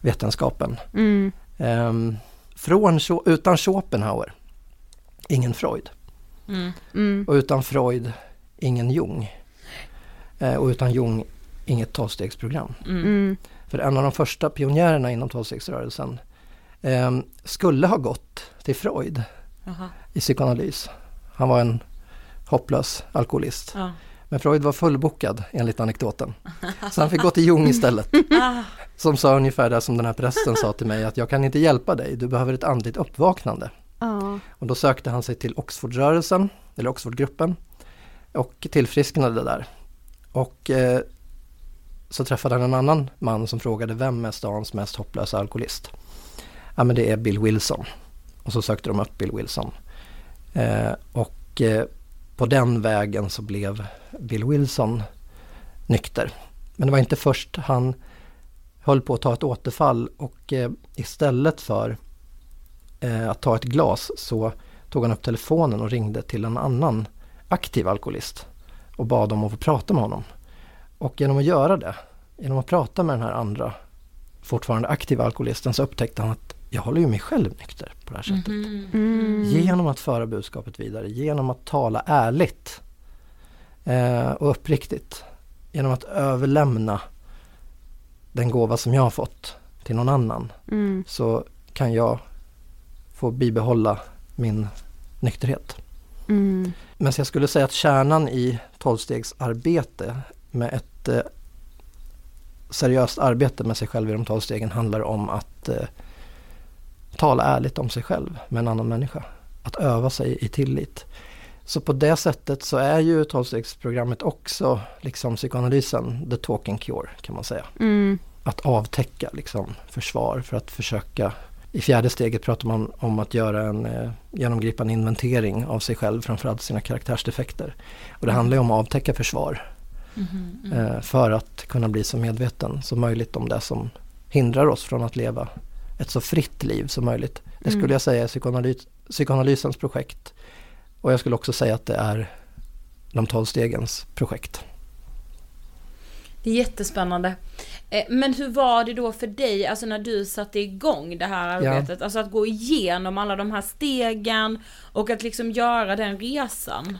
vetenskapen. Mm. Ehm, från, utan Schopenhauer, ingen Freud. Mm. Mm. Och utan Freud, ingen Jung. Eh, och utan Jung, inget tolvstegsprogram. Mm. För en av de första pionjärerna inom tolvstegsrörelsen eh, skulle ha gått till Freud Jaha. i psykoanalys. Han var en hopplös alkoholist. Ja. Men Freud var fullbokad enligt anekdoten. Så han fick gå till Jung istället. Som sa ungefär det som den här prästen sa till mig att jag kan inte hjälpa dig, du behöver ett andligt uppvaknande. Ja. Och då sökte han sig till Oxfordrörelsen, eller Oxfordgruppen och tillfrisknade där. Och eh, så träffade han en annan man som frågade vem är stans mest hopplösa alkoholist? Ja men det är Bill Wilson. Och så sökte de upp Bill Wilson. Eh, och eh, på den vägen så blev Bill Wilson nykter. Men det var inte först han höll på att ta ett återfall och eh, istället för eh, att ta ett glas så tog han upp telefonen och ringde till en annan aktiv alkoholist och bad om att få prata med honom. Och genom att göra det, genom att prata med den här andra fortfarande aktiva alkoholisten så upptäckte han att jag håller ju mig själv nykter på det här sättet. Mm. Genom att föra budskapet vidare, genom att tala ärligt eh, och uppriktigt. Genom att överlämna den gåva som jag har fått till någon annan Mm. så kan jag få bibehålla min nykterhet. Mm. Men jag skulle säga att kärnan i tolvstegsarbete med ett eh, seriöst arbete med sig själv i de tolv stegen handlar om att eh, tala ärligt om sig själv med en annan människa. Att öva sig i tillit. Så på det sättet så är ju tolvstegsprogrammet också liksom psykoanalysen, the talking cure kan man säga. Mm. Att avtäcka liksom försvar för att försöka i fjärde steget pratar man om att göra en eh, genomgripande inventering av sig själv, framförallt sina karaktärsdefekter. Och det handlar ju om att avtäcka försvar Mhm, eh, för att kunna bli så medveten som möjligt om det som hindrar oss från att leva ett så fritt liv som möjligt. Det skulle Mm. jag säga är psykoanalys, psykoanalysens projekt. Och jag skulle också säga att det är de tolv stegens projekt. Det är jättespännande. Eh, Men hur var det då för dig, alltså när du satte igång det här arbetet? Alltså att gå igenom alla de här stegen och att liksom göra den resan.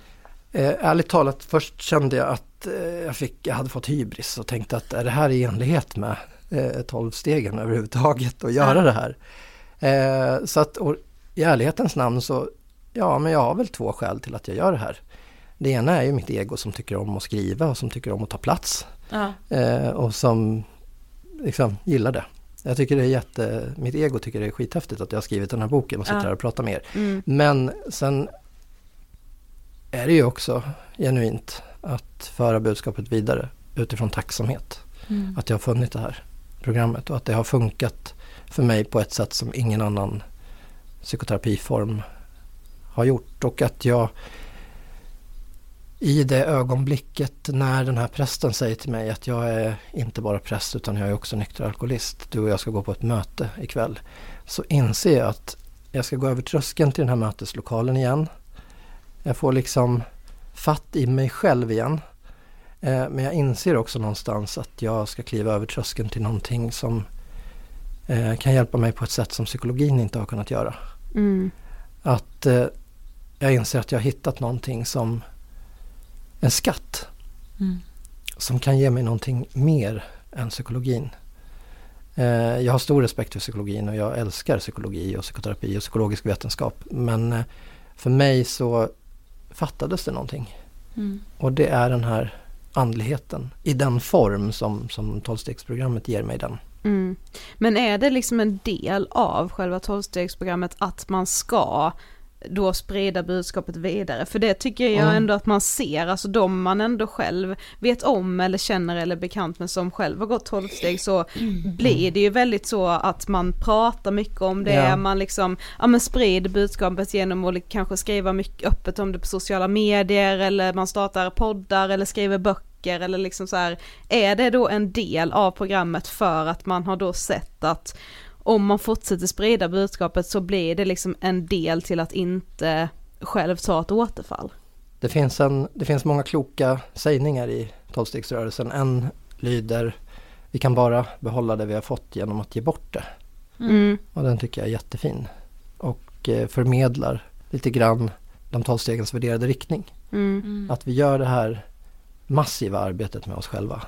Eh, ärligt talat, först kände jag att eh, jag, fick, jag hade fått hybris och tänkte att är det här i enlighet med eh, tolvstegen överhuvudtaget att göra det här? Eh, så att och, i ärlighetens namn så, ja men jag har väl två skäl till att jag gör det här. Det ena är ju mitt ego som tycker om att skriva och som tycker om att ta plats eh, och som liksom gillar det. Jag tycker det är jätte, mitt ego tycker det är skithäftigt att jag har skrivit den här boken och sitter Ja. här och pratar med er. Mm. Men sen är det ju också genuint att föra budskapet vidare utifrån tacksamhet. Mm. Att jag har funnit det här programmet och att det har funkat för mig på ett sätt som ingen annan psykoterapiform har gjort. Och att jag i det ögonblicket när den här prästen säger till mig att jag är inte bara präst utan jag är också nykter alkoholist. Du och jag ska gå på ett möte ikväll. Så inser jag att jag ska gå över tröskeln till den här möteslokalen igen. Jag får liksom fatt i mig själv igen. Eh, men jag inser också någonstans att jag ska kliva över tröskeln till någonting som eh, kan hjälpa mig på ett sätt som psykologin inte har kunnat göra. Mm. Att eh, jag inser att jag har hittat någonting som en skatt Mm. som kan ge mig någonting mer än psykologin. Jag har stor respekt för psykologin och jag älskar psykologi och psykoterapi och psykologisk vetenskap. Men för mig så fattades det någonting. Mm. Och det är den här andligheten i den form som, som tolvstegsprogrammet ger mig den. Mm. Men är det liksom en del av själva tolvstegsprogrammet att man ska då sprida budskapet vidare? För det tycker jag Mm. ändå att man ser, alltså de man ändå själv vet om eller känner eller är bekant med som själv har gått tolvsteg så blir det ju väldigt så att man pratar mycket om det, Ja. man liksom, ja men sprider budskapet genom att kanske skriva mycket öppet om det på sociala medier eller man startar poddar eller skriver böcker eller liksom så här. Är det då en del av programmet för att man har då sett att om man fortsätter sprida budskapet så blir det liksom en del till att inte själv ta ett återfall? Det finns, en, det finns många kloka sägningar i tolvstegsrörelsen. En lyder Vi kan bara behålla det vi har fått genom att ge bort det. Mm. Och den tycker jag är jättefin. Och eh, förmedlar lite grann de tolvstegens värderade riktning. Mm. Att vi gör det här massiva arbetet med oss själva.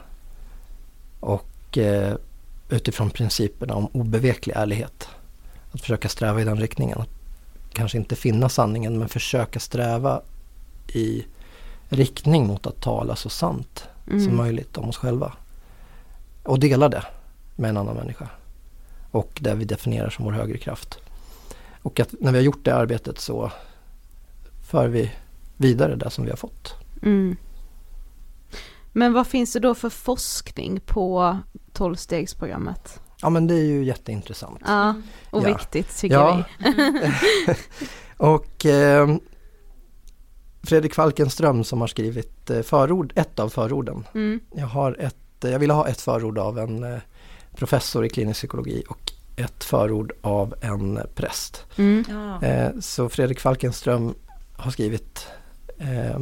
Och eh, utifrån principerna om obeveklig ärlighet. Att försöka sträva i den riktningen. Att kanske inte finna sanningen men försöka sträva i riktning mot att tala så sant som Mm. möjligt om oss själva. Och dela det med en annan människa. Och det vi definierar som vår högre kraft. Och att när vi har gjort det arbetet så för vi vidare det som vi har fått. Mm. Men vad finns det då för forskning på tolvstegsprogrammet? Ja men det är ju jätteintressant. Ja, och Ja. viktigt tycker Ja. vi. Och eh, Fredrik Falkenström som har skrivit eh, förord, ett av förorden. Mm. Jag, har ett, eh, jag ville ha ett förord av en eh, professor i klinisk psykologi och ett förord av en präst. Mm. Ja. Eh, så Fredrik Falkenström har skrivit eh,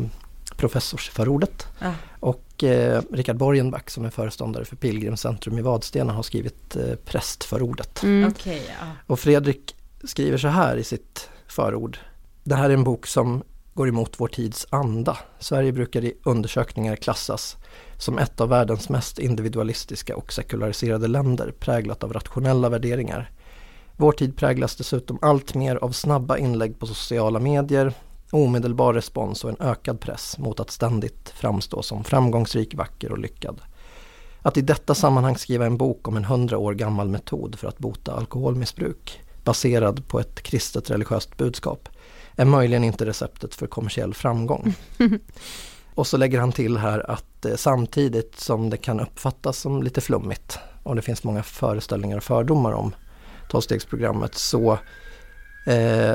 professorsförordet. Ja. Och eh, Richard Borgenback som är föreståndare för Pilgrimscentrum i Vadstena har skrivit eh, prästförordet. Mm. Okej, ja. Och Fredrik skriver så här i sitt förord. Det här är en bok som går emot vår tids anda. Sverige brukar i undersökningar klassas som ett av världens mest individualistiska och sekulariserade länder präglat av rationella värderingar. Vår tid präglas dessutom allt mer av snabba inlägg på sociala medier, omedelbar respons och en ökad press mot att ständigt framstå som framgångsrik, vacker och lyckad. Att i detta sammanhang skriva en bok om en hundra år gammal metod för att bota alkoholmissbruk baserad på ett kristet religiöst budskap är möjligen inte receptet för kommersiell framgång. Och så lägger han till här att eh, samtidigt som det kan uppfattas som lite flummigt och det finns många föreställningar och fördomar om tolvstegsprogrammet så eh,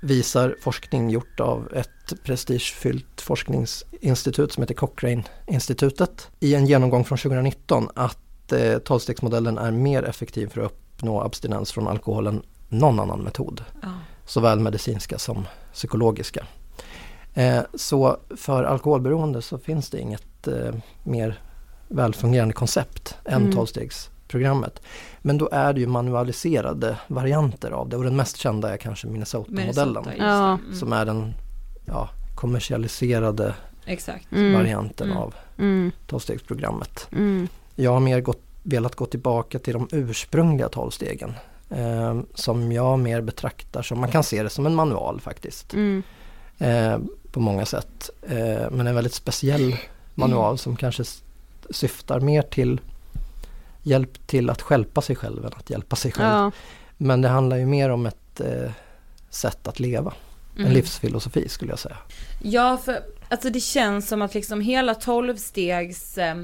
visar forskning gjort av ett prestigefyllt forskningsinstitut som heter Cochrane-institutet i en genomgång från 2019 att eh, tolvstegsmodellen är mer effektiv för att uppnå abstinens från alkohol än någon annan metod. Ja. Såväl medicinska som psykologiska. Eh, så för alkoholberoende så finns det inget eh, mer välfungerande koncept än Mm. Tolvstegsprogrammet. Men då är det ju manualiserade varianter av det och den mest kända är kanske Minnesota-modellen. Minnesota, Ja. det. Mm. Som är den ja, kommersialiserade Exakt. Mm. varianten Mm. av Mm. tolvstegsprogrammet. Mm. Jag har mer gått, velat gå tillbaka till de ursprungliga tolvstegen. Eh, som jag mer betraktar som, man kan se det som en manual faktiskt. Mm. Eh, på många sätt. Eh, men en väldigt speciell manual som kanske syftar mer till hjälp till att hjälpa sig själv än att hjälpa sig själv. Ja. Men det handlar ju mer om ett eh, sätt att leva. En Mm. livsfilosofi skulle jag säga. Ja, för alltså det känns som att liksom hela tolvstegs, eh,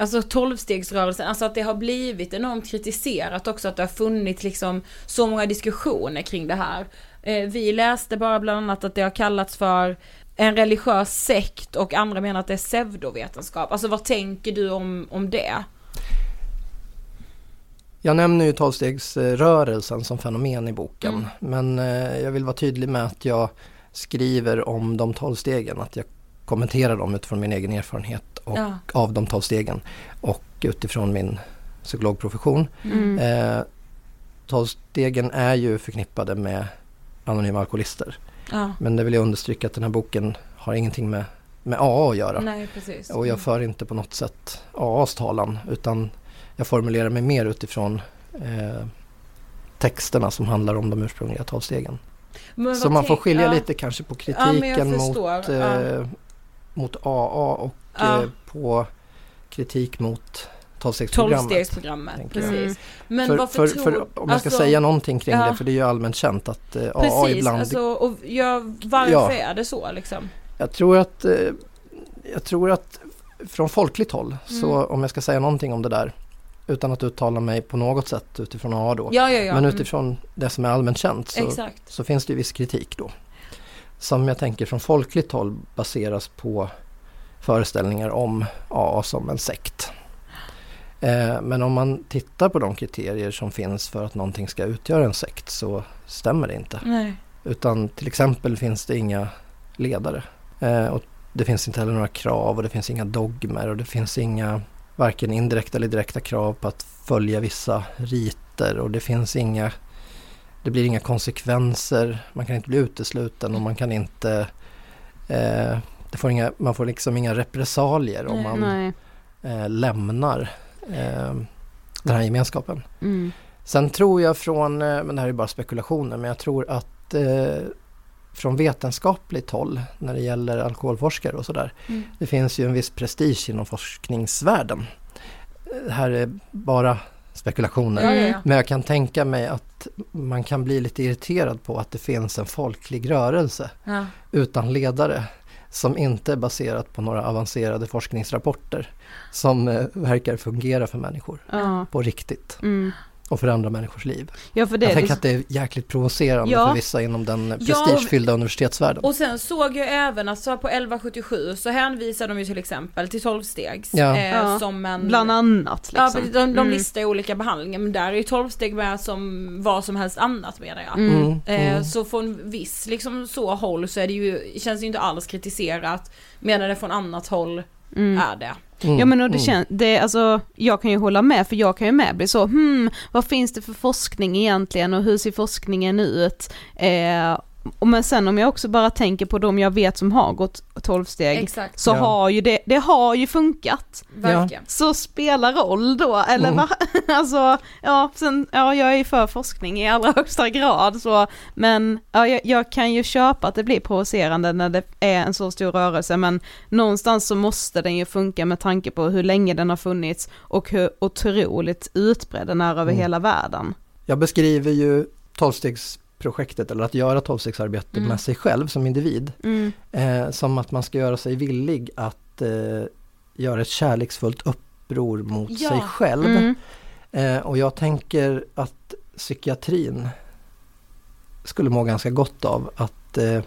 alltså tolvstegsrörelsen, alltså att det har blivit enormt kritiserat också att det har funnits liksom så många diskussioner kring det här. Eh, vi läste bara bland annat att det har kallats för en religiös sekt och andra menar att det är pseudovetenskap. Alltså vad tänker du om, om det? Jag nämner ju tolvstegsrörelsen som fenomen i boken. Mm. Men eh, jag vill vara tydlig med att jag skriver om de tolv stegen. Att jag kommenterar dem utifrån min egen erfarenhet och, Ja. av de tolv stegen. Och utifrån min psykologprofession. Mm. Eh, Tolvstegen är ju förknippade med anonyma alkoholister. Ja. Men det vill jag understryka att den här boken har ingenting med, med AA att göra. Nej. Och jag för inte på något sätt AAs talan utan jag formulerar mig mer utifrån eh, texterna som handlar om de ursprungliga tolvstegen. Så man får skilja ja. lite kanske på Ja, jag kritiken förstår. mot, Ja. eh, mot AA och Ja. eh, på kritik mot tolvstegsprogrammet. Tolvstegsprogrammet, tänker jag. precis. Men för, varför för, tror... för, om jag ska alltså- säga någonting kring ja. det, för det är ju allmänt känt att eh, AA Precis, ibland... alltså, och ja, varför Ja. är det så liksom? Jag tror att, eh, jag tror att från folkligt håll, så Mm. om jag ska säga någonting om det där, utan att uttala mig på något sätt utifrån AA då, Ja, ja, ja. men mm. utifrån det som är allmänt känt så, så finns det ju viss kritik då. Som jag tänker från folkligt håll baseras på föreställningar om AA som en sekt. Eh, men om man tittar på de kriterier som finns för att någonting ska utgöra en sekt så stämmer det inte. Nej. Utan till exempel finns det inga ledare. Eh, och det finns inte heller några krav och det finns inga dogmer och det finns inga varken indirekta eller direkta krav på att följa vissa riter och det finns inga det blir inga konsekvenser, man kan inte bli utesluten och man kan inte eh, det får inga, man får liksom inga repressalier om man eh, lämnar eh, den här gemenskapen. Mm. Sen tror jag från, eh, men det här är bara spekulationer, men jag tror att eh, från vetenskapligt håll när det gäller alkoholforskare och sådär. Mm. Det finns ju en viss prestige inom forskningsvärlden. Det här är bara spekulationer. Ja, ja, ja. Men jag kan tänka mig att man kan bli lite irriterad på att det finns en folklig rörelse Ja. utan ledare som inte är baserat på några avancerade forskningsrapporter som eh, verkar fungera för människor Ja. på riktigt Mm. Och förändra människors liv. ja, för det jag tänker det- att det är jäkligt provocerande Ja. för vissa inom den Ja, prestigefyllda universitetsvärlden. Och sen såg jag även, alltså på 1177 så hänvisar de ju till exempel till 12-stegs. Ja. Eh, Ja, som en... Bland annat Ja, liksom. precis, de, de Mm. listar ju olika behandlingar men där är ju 12-steg med som vad som helst annat menar jag. Mm. Mm, Eh, mm. Så från viss liksom så håll så är det ju, känns det ju inte alls kritiserat medan det från annat håll Mm. är det. Mm, Ja men och det mm. känns, det, alltså, jag kan ju hålla med för jag kan ju med bli så, hmm, vad finns det för forskning egentligen och hur ser forskningen ut? Eh, men sen om jag också bara tänker på de jag vet som har gått 12 steg, Exakt. så Ja. har ju det, det har ju funkat. Verkligen. Så spelar roll då, eller Mm. va? Alltså, ja, sen, ja jag är ju för forskning i allra högsta grad så, men ja, jag, jag kan ju köpa att det blir provocerande när det är en så stor rörelse, men någonstans så måste den ju funka med tanke på hur länge den har funnits och hur otroligt utbredd den är över Mm. hela världen. Jag beskriver ju tolvstegsprojektet eller att göra tolvstegsarbete Mm. med sig själv som individ Mm. eh, som att man ska göra sig villig att eh, göra ett kärleksfullt uppror mot Ja. sig själv. Mm. Eh, och jag tänker att psykiatrin skulle må ganska gott av att eh,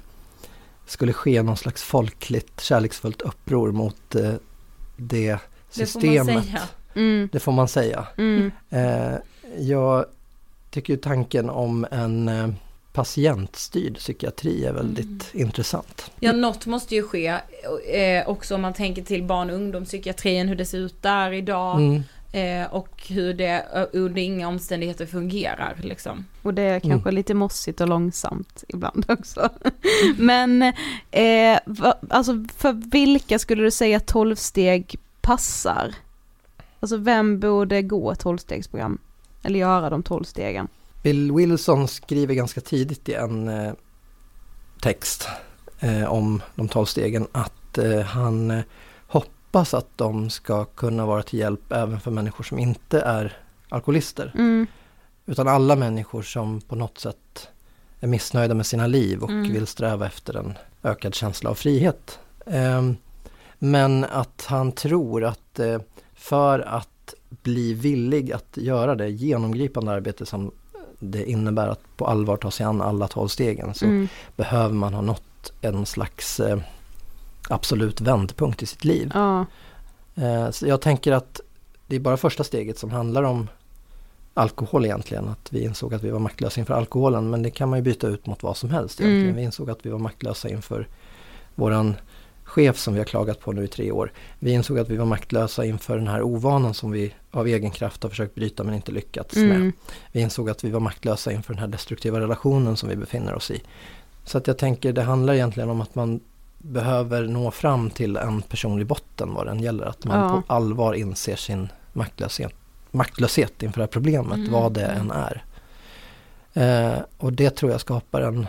skulle ske någon slags folkligt kärleksfullt uppror mot eh, det Det får systemet. man säga. Mm. Det får man säga. Mm. Eh, jag tycker tanken om en eh, patientstyrd psykiatri är väldigt Mm. intressant. Ja, något måste ju ske eh, också om man tänker till barn och ungdomspsykiatrin, hur det ser ut där idag Mm. eh, och hur det eh, under inga omständigheter fungerar liksom. Och det är kanske lite mossigt och långsamt ibland också. Men, eh, va, alltså för vilka skulle du säga 12 steg passar? Alltså vem borde gå ett 12-stegsprogram? Eller göra de 12 stegen? Bill Wilson skriver ganska tidigt i en eh, text eh, om de tolv stegen att eh, han hoppas att de ska kunna vara till hjälp även för människor som inte är alkoholister. Mm. Utan alla människor som på något sätt är missnöjda med sina liv och Mm. vill sträva efter en ökad känsla av frihet. Ehm, men att han tror att för att bli villig att göra det genomgripande arbete som det innebär att på allvar ta sig an alla tolv stegen så Mm. behöver man ha nått en slags eh, absolut vändpunkt i sitt liv. Ja. Eh, Så jag tänker att det är bara första steget som handlar om alkohol egentligen. Att vi insåg att vi var maktlösa inför alkoholen men det kan man ju byta ut mot vad som helst egentligen. Mm. Vi insåg att vi var maktlösa inför våran chef som vi har klagat på nu i tre år. Vi insåg att vi var maktlösa inför den här ovanan som vi av egen kraft har försökt bryta men inte lyckats med. Mm. Vi insåg att vi var maktlösa inför den här destruktiva relationen som vi befinner oss i. Så att jag tänker det handlar egentligen om att man behöver nå fram till en personlig botten vad den gäller. Att man Ja. på allvar inser sin maktlöshet, maktlöshet inför det här problemet, Mm. vad det än är. Eh, och det tror jag skapar en,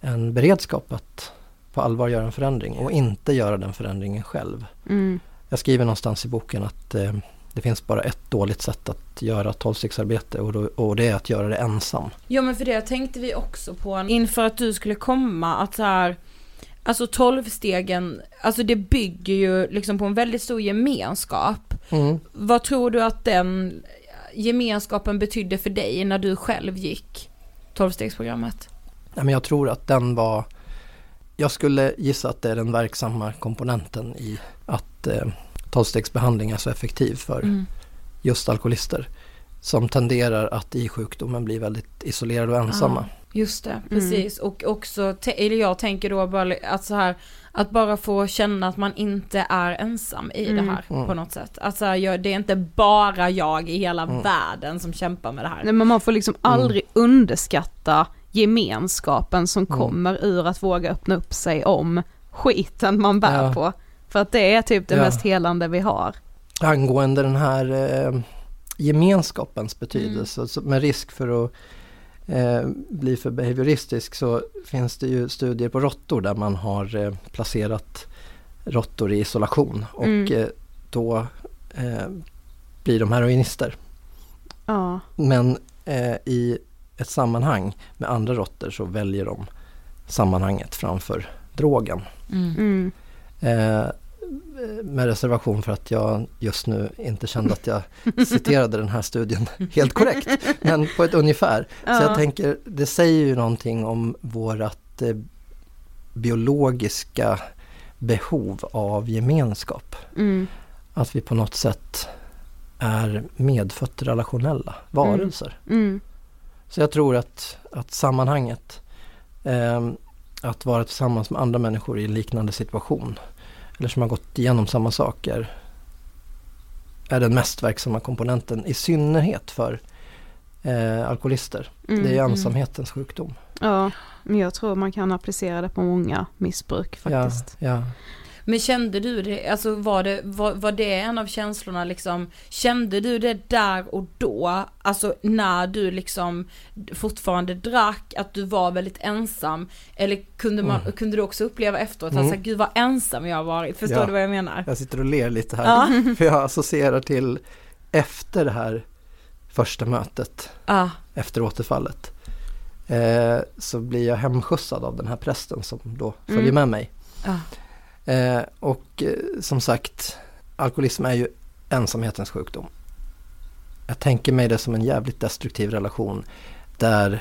en beredskap att på allvar göra en förändring och inte göra den förändringen själv. Mm. Jag skriver någonstans i boken att eh, det finns bara ett dåligt sätt att göra tolvstegsarbete och, då- och det är att göra det ensam. Ja men för det tänkte vi också på inför att du skulle komma att så här Alltså tolvstegen, alltså det bygger ju liksom på en väldigt stor gemenskap. Mm. Vad tror du att den gemenskapen betydde för dig när du själv gick tolvstegsprogrammet? Ja, men jag tror att den var Jag skulle gissa att det är den verksamma komponenten i att eh, tolvstegsbehandling är så effektiv för Mm. just alkoholister som tenderar att i sjukdomen bli väldigt isolerade och ensamma. Just det, precis. Och också, eller jag tänker då bara att så här, att bara få känna att man inte är ensam i det här Mm. på något sätt. Att så här, jag, det är inte bara jag i hela Mm. världen som kämpar med det här. Nej men man får liksom aldrig underskatta gemenskapen som Mm. kommer ur att våga öppna upp sig om skiten man bär Ja. på. För att det är typ det Ja. mest helande vi har. angående den här eh, gemenskapens betydelse, så med risk för att eh, bli för behavioristisk så finns det ju studier på råttor där man har eh, placerat råttor i isolation och Mm. eh, då eh, blir de heroinister. Ja. Men eh, i ett sammanhang med andra råttor så väljer de sammanhanget framför drogen. Mm. Eh, med reservation för att jag just nu inte kände att jag citerade den här studien helt korrekt. Men på ett ungefär. Så Ja. jag tänker, det säger ju någonting om vårat eh, biologiska behov av gemenskap. Mm. Att vi på något sätt är medfött relationella varelser. Mm. Så jag tror att, att sammanhanget, eh, att vara tillsammans med andra människor i en liknande situation eller som har gått igenom samma saker är den mest verksamma komponenten i synnerhet för eh, alkoholister. Mm. Det är ensamhetens sjukdom. Ja, men jag tror man kan applicera det på många missbruk faktiskt. Ja, ja. Men kände du det, alltså var det, var, var det en av känslorna liksom, kände du det där och då, alltså när du liksom fortfarande drack, att du var väldigt ensam, eller kunde, man, Mm. kunde du också uppleva efteråt, Mm. alltså gud vad ensam jag har varit, förstår Ja. du vad jag menar? Jag sitter och ler lite här. Ja. För jag associerar till efter det här första mötet, Ja, efter återfallet. Eh, så blir jag hemskjutsad av den här prästen som då följer Mm. med mig. ja, Eh, och eh, som sagt, alkoholism är ju ensamhetens sjukdom. Jag tänker mig det som en jävligt destruktiv relation där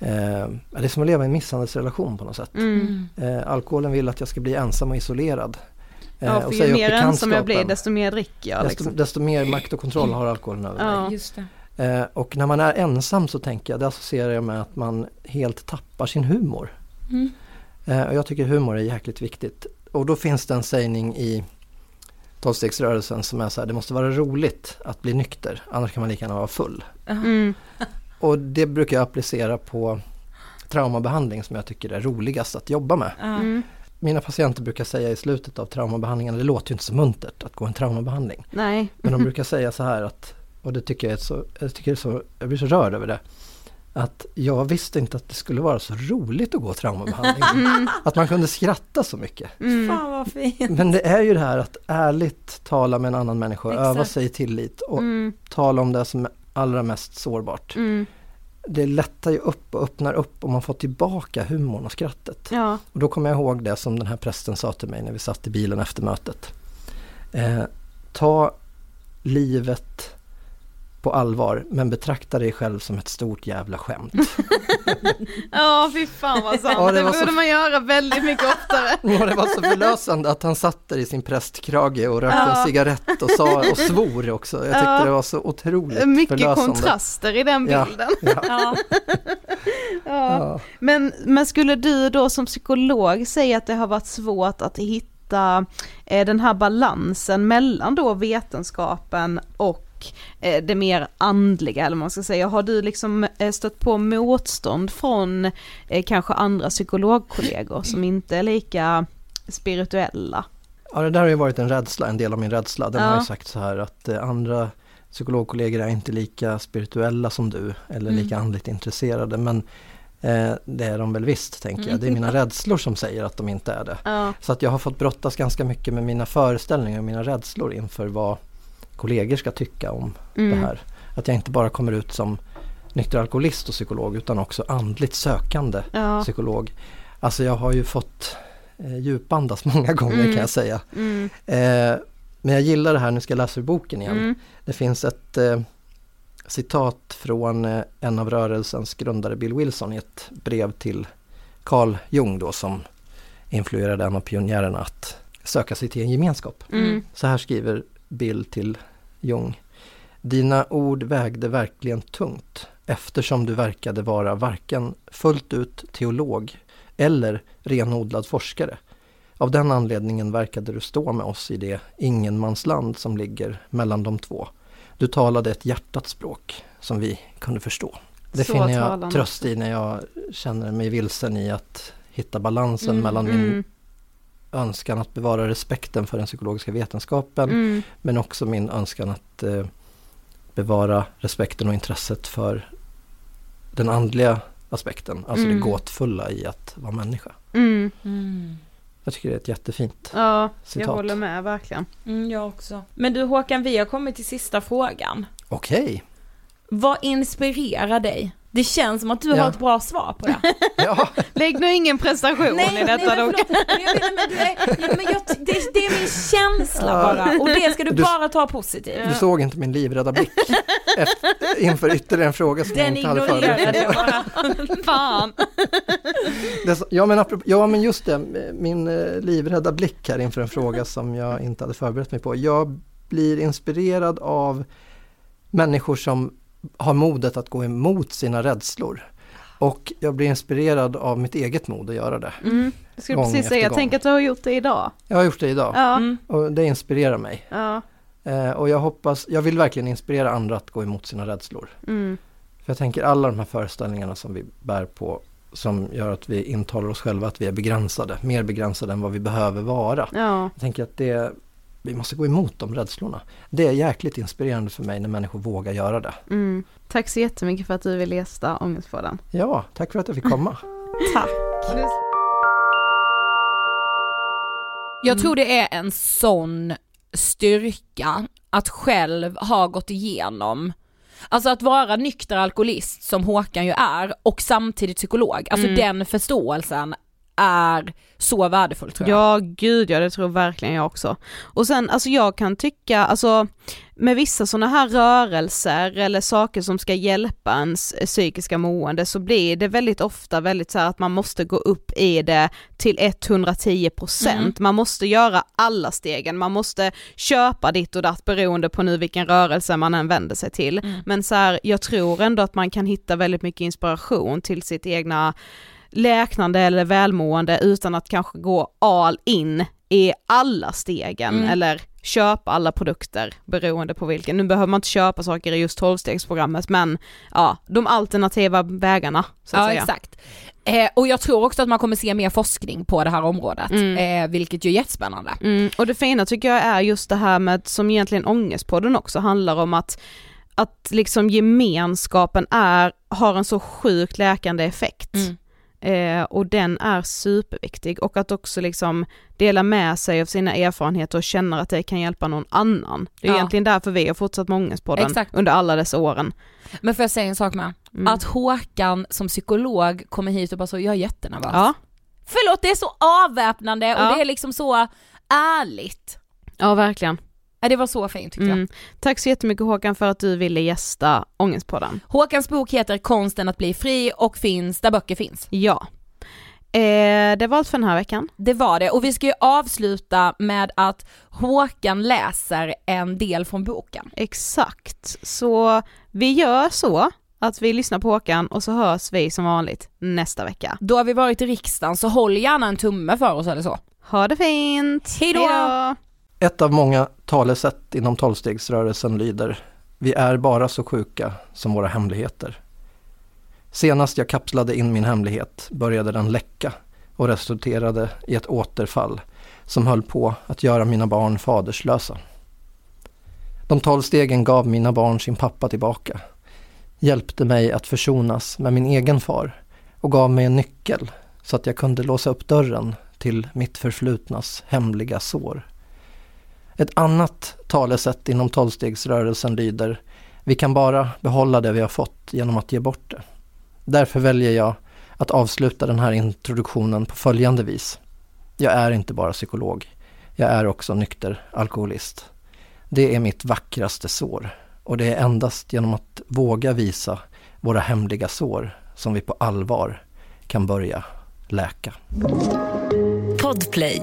eh, det är som att leva i en misshandelsrelation på något sätt. Mm. Eh, alkoholen vill att jag ska bli ensam och isolerad. Eh, Ja, och för säga ju mer ensam jag blir desto mer dricker jag. desto, Liksom. desto mer makt och kontroll har alkoholen över mig. Ja. just det. Eh, och när man är ensam så tänker jag, det associerar jag med att man helt tappar sin humor. Mm. Eh, och jag tycker humor är jäkligt viktigt. Och då finns det en sägning i tolvstegsrörelsen som är så här, det måste vara roligt att bli nykter, annars kan man lika gärna vara full. Mm. Och det brukar jag applicera på traumabehandling som jag tycker är roligast att jobba med. Mm. Mina patienter brukar säga i slutet av traumabehandlingen, det låter ju inte så muntert att gå en traumabehandling. Nej. Men de brukar säga så här att, och det tycker jag är så, jag tycker det är så, jag blir så rörd över det. Att jag visste inte att det skulle vara så roligt att gå traumabehandling. Att man kunde skratta så mycket. Mm. Fan vad fint. Men det är ju det här att ärligt tala med en annan människa, Exakt. öva sig i tillit och Mm. tala om det som är allra mest sårbart. Mm. Det lättar ju upp och öppnar upp och man får tillbaka humorn och skrattet. Ja. Och då kommer jag ihåg det som den här prästen sa till mig när vi satt i bilen efter mötet. Eh, ta livet på allvar men betrakta dig själv som ett stort jävla skämt. Ja, fy fan vad sant. Ja, det det borde så- man göra väldigt mycket oftare. Och det var så förlösande att han satt där i sin prästkrage och rökte Ja. en cigarett och sa och svor också. Jag tyckte Ja. det var så otroligt Mycket förlösande. kontraster i den Ja. bilden. Ja. Ja. Ja. Ja. Men, men skulle du då som psykolog säga att det har varit svårt att hitta eh, den här balansen mellan då vetenskapen och eh, det mer andliga eller man ska säga. Har du liksom eh, stött på motstånd från eh, kanske andra psykologkollegor som inte är lika spirituella? ja, det där har ju varit en rädsla, en del av min rädsla. Den Ja. har ju sagt så här att andra psykologkollegor är inte lika spirituella som du eller Mm. lika andligt intresserade. Men det är de väl visst, tänker jag. Det är mina rädslor som säger att de inte är det. Ja. Så att jag har fått brottas ganska mycket med mina föreställningar och mina rädslor inför vad kollegor ska tycka om Mm. det här. Att jag inte bara kommer ut som nykter alkoholist och psykolog utan också andligt sökande Ja. psykolog. Alltså jag har ju fått eh, djupandas många gånger Mm. kan jag säga. Mm. Eh, men jag gillar det här, nu ska jag läsa ur boken igen. Mm. Det finns ett eh, citat från eh, en av rörelsens grundare Bill Wilson i ett brev till Carl Jung då som influerade en av pionjärerna att söka sig till en gemenskap. Mm. Så här skriver Bill till Jung. Dina ord vägde verkligen tungt. eftersom du verkade vara varken fullt ut teolog eller renodlad forskare. Av den anledningen verkade du stå med oss i det ingenmansland som ligger mellan de två. Du talade ett hjärtats språk som vi kunde förstå. Det Så finner jag talande. tröst i när jag känner mig vilsen i att hitta balansen Mm, mellan min Mm, önskan att bevara respekten för den psykologiska vetenskapen mm, men också min önskan att eh, bevara respekten och intresset för den andliga aspekten, alltså Mm. det gåtfulla i att vara människa. mm. Jag tycker det är ett jättefint Ja, jag citat. håller med verkligen. Mm, jag också. Men du Håkan, vi har kommit till sista frågan. Okej, Vad inspirerar dig? Det känns som att du Ja. har ett bra svar på det. ja, Lägg nu ingen prestation i detta men dock. det, det är min känsla Ja. bara och det ska du, Du- bara ta positivt. du såg inte min livrädda blick efter, inför ytterligare en fråga som Den jag inte hade förberett. Fan. Ja, men apropå, ja men just det, min eh, livrädda blick här inför en fråga som jag inte hade förberett mig på. Jag blir inspirerad av människor som har modet att gå emot sina rädslor. Och jag blir inspirerad av mitt eget mod att göra det. Mm. Jag skulle Gång precis säga, jag gång. tänker att du har gjort det idag. Jag har gjort det idag Ja, Mm. och det inspirerar mig. ja. Eh, och jag hoppas, jag vill verkligen inspirera andra att gå emot sina rädslor. Mm. För jag tänker alla de här föreställningarna som vi bär på som gör att vi intalar oss själva att vi är begränsade, mer begränsade än vad vi behöver vara. Ja. Jag tänker att det, vi måste gå emot de rädslorna. Det är jäkligt inspirerande för mig när människor vågar göra det. Mm. Tack så jättemycket för att du ville gästa Ångestpodden. Ja, tack för att jag fick komma. Tack. Jag tror det är en sån styrka att själv ha gått igenom Alltså att vara nykter alkoholist som Håkan ju är och samtidigt psykolog, alltså Mm. den förståelsen är så värdefull tror jag. Ja gud ja det tror verkligen jag också. Och sen alltså jag kan tycka, alltså med vissa sådana här rörelser eller saker som ska hjälpa ens psykiska mående så blir det väldigt ofta väldigt så här att man måste gå upp i det till 110%. Mm. Man måste göra alla stegen, man måste köpa ditt och datt beroende på nu vilken rörelse man än vänder sig till. Mm. Men så här, jag tror ändå att man kan hitta väldigt mycket inspiration till sitt egna läknande eller välmående utan att kanske gå all in i alla stegen Mm. eller köpa alla produkter beroende på vilken. Nu behöver man inte köpa saker i just 12-stegsprogrammet men ja, de alternativa vägarna så att Ja säga. exakt. Eh, och jag tror också att man kommer se mer forskning på det här området, Mm. eh, vilket ju är jättespännande. Mm, och det fina tycker jag är just det här med, som egentligen Ångestpodden också handlar om att att liksom gemenskapen är, har en så sjukt läkande effekt. Mm. Eh, och den är superviktig och att också liksom dela med sig av sina erfarenheter och känna att det kan hjälpa någon annan. Det är Ja. egentligen därför vi har fortsatt med Ångestpodden Exakt. under alla dessa åren. Men får jag säga en sak med? Mm. Att Håkan som psykolog kommer hit och bara så, jag är jättenervös. Ja, Förlåt det är så avväpnande Ja. och det är liksom så ärligt. ja verkligen. Ja, det var så fint tyckte jag. Mm. Tack så jättemycket Håkan för att du ville gästa Ångestpodden. Håkans bok heter Konsten att bli fri och finns där böcker finns. Ja. Eh, det var allt för den här veckan. Det var det och vi ska ju avsluta med att Håkan läser en del från boken. Exakt, så vi gör så att vi lyssnar på Håkan och så hörs vi som vanligt nästa vecka. Då har vi varit i riksdagen så håll gärna en tumme för oss eller så. Ha det fint! Hej då! Hejdå! Ett av många talesätt inom tolvstegsrörelsen lyder Vi är bara så sjuka som våra hemligheter. Senast jag kapslade in min hemlighet började den läcka och resulterade i ett återfall som höll på att göra mina barn faderslösa. De tolv stegen gav mina barn sin pappa tillbaka, hjälpte mig att försonas med min egen far och gav mig en nyckel så att jag kunde låsa upp dörren till mitt förflutnas hemliga sår. Ett annat talesätt inom tolvstegsrörelsen lyder Vi kan bara behålla det vi har fått genom att ge bort det. Därför väljer jag att avsluta den här introduktionen på följande vis. Jag är inte bara psykolog. Jag är också nykter alkoholist. Det är mitt vackraste sår och det är endast genom att våga visa våra hemliga sår som vi på allvar kan börja läka. Podplay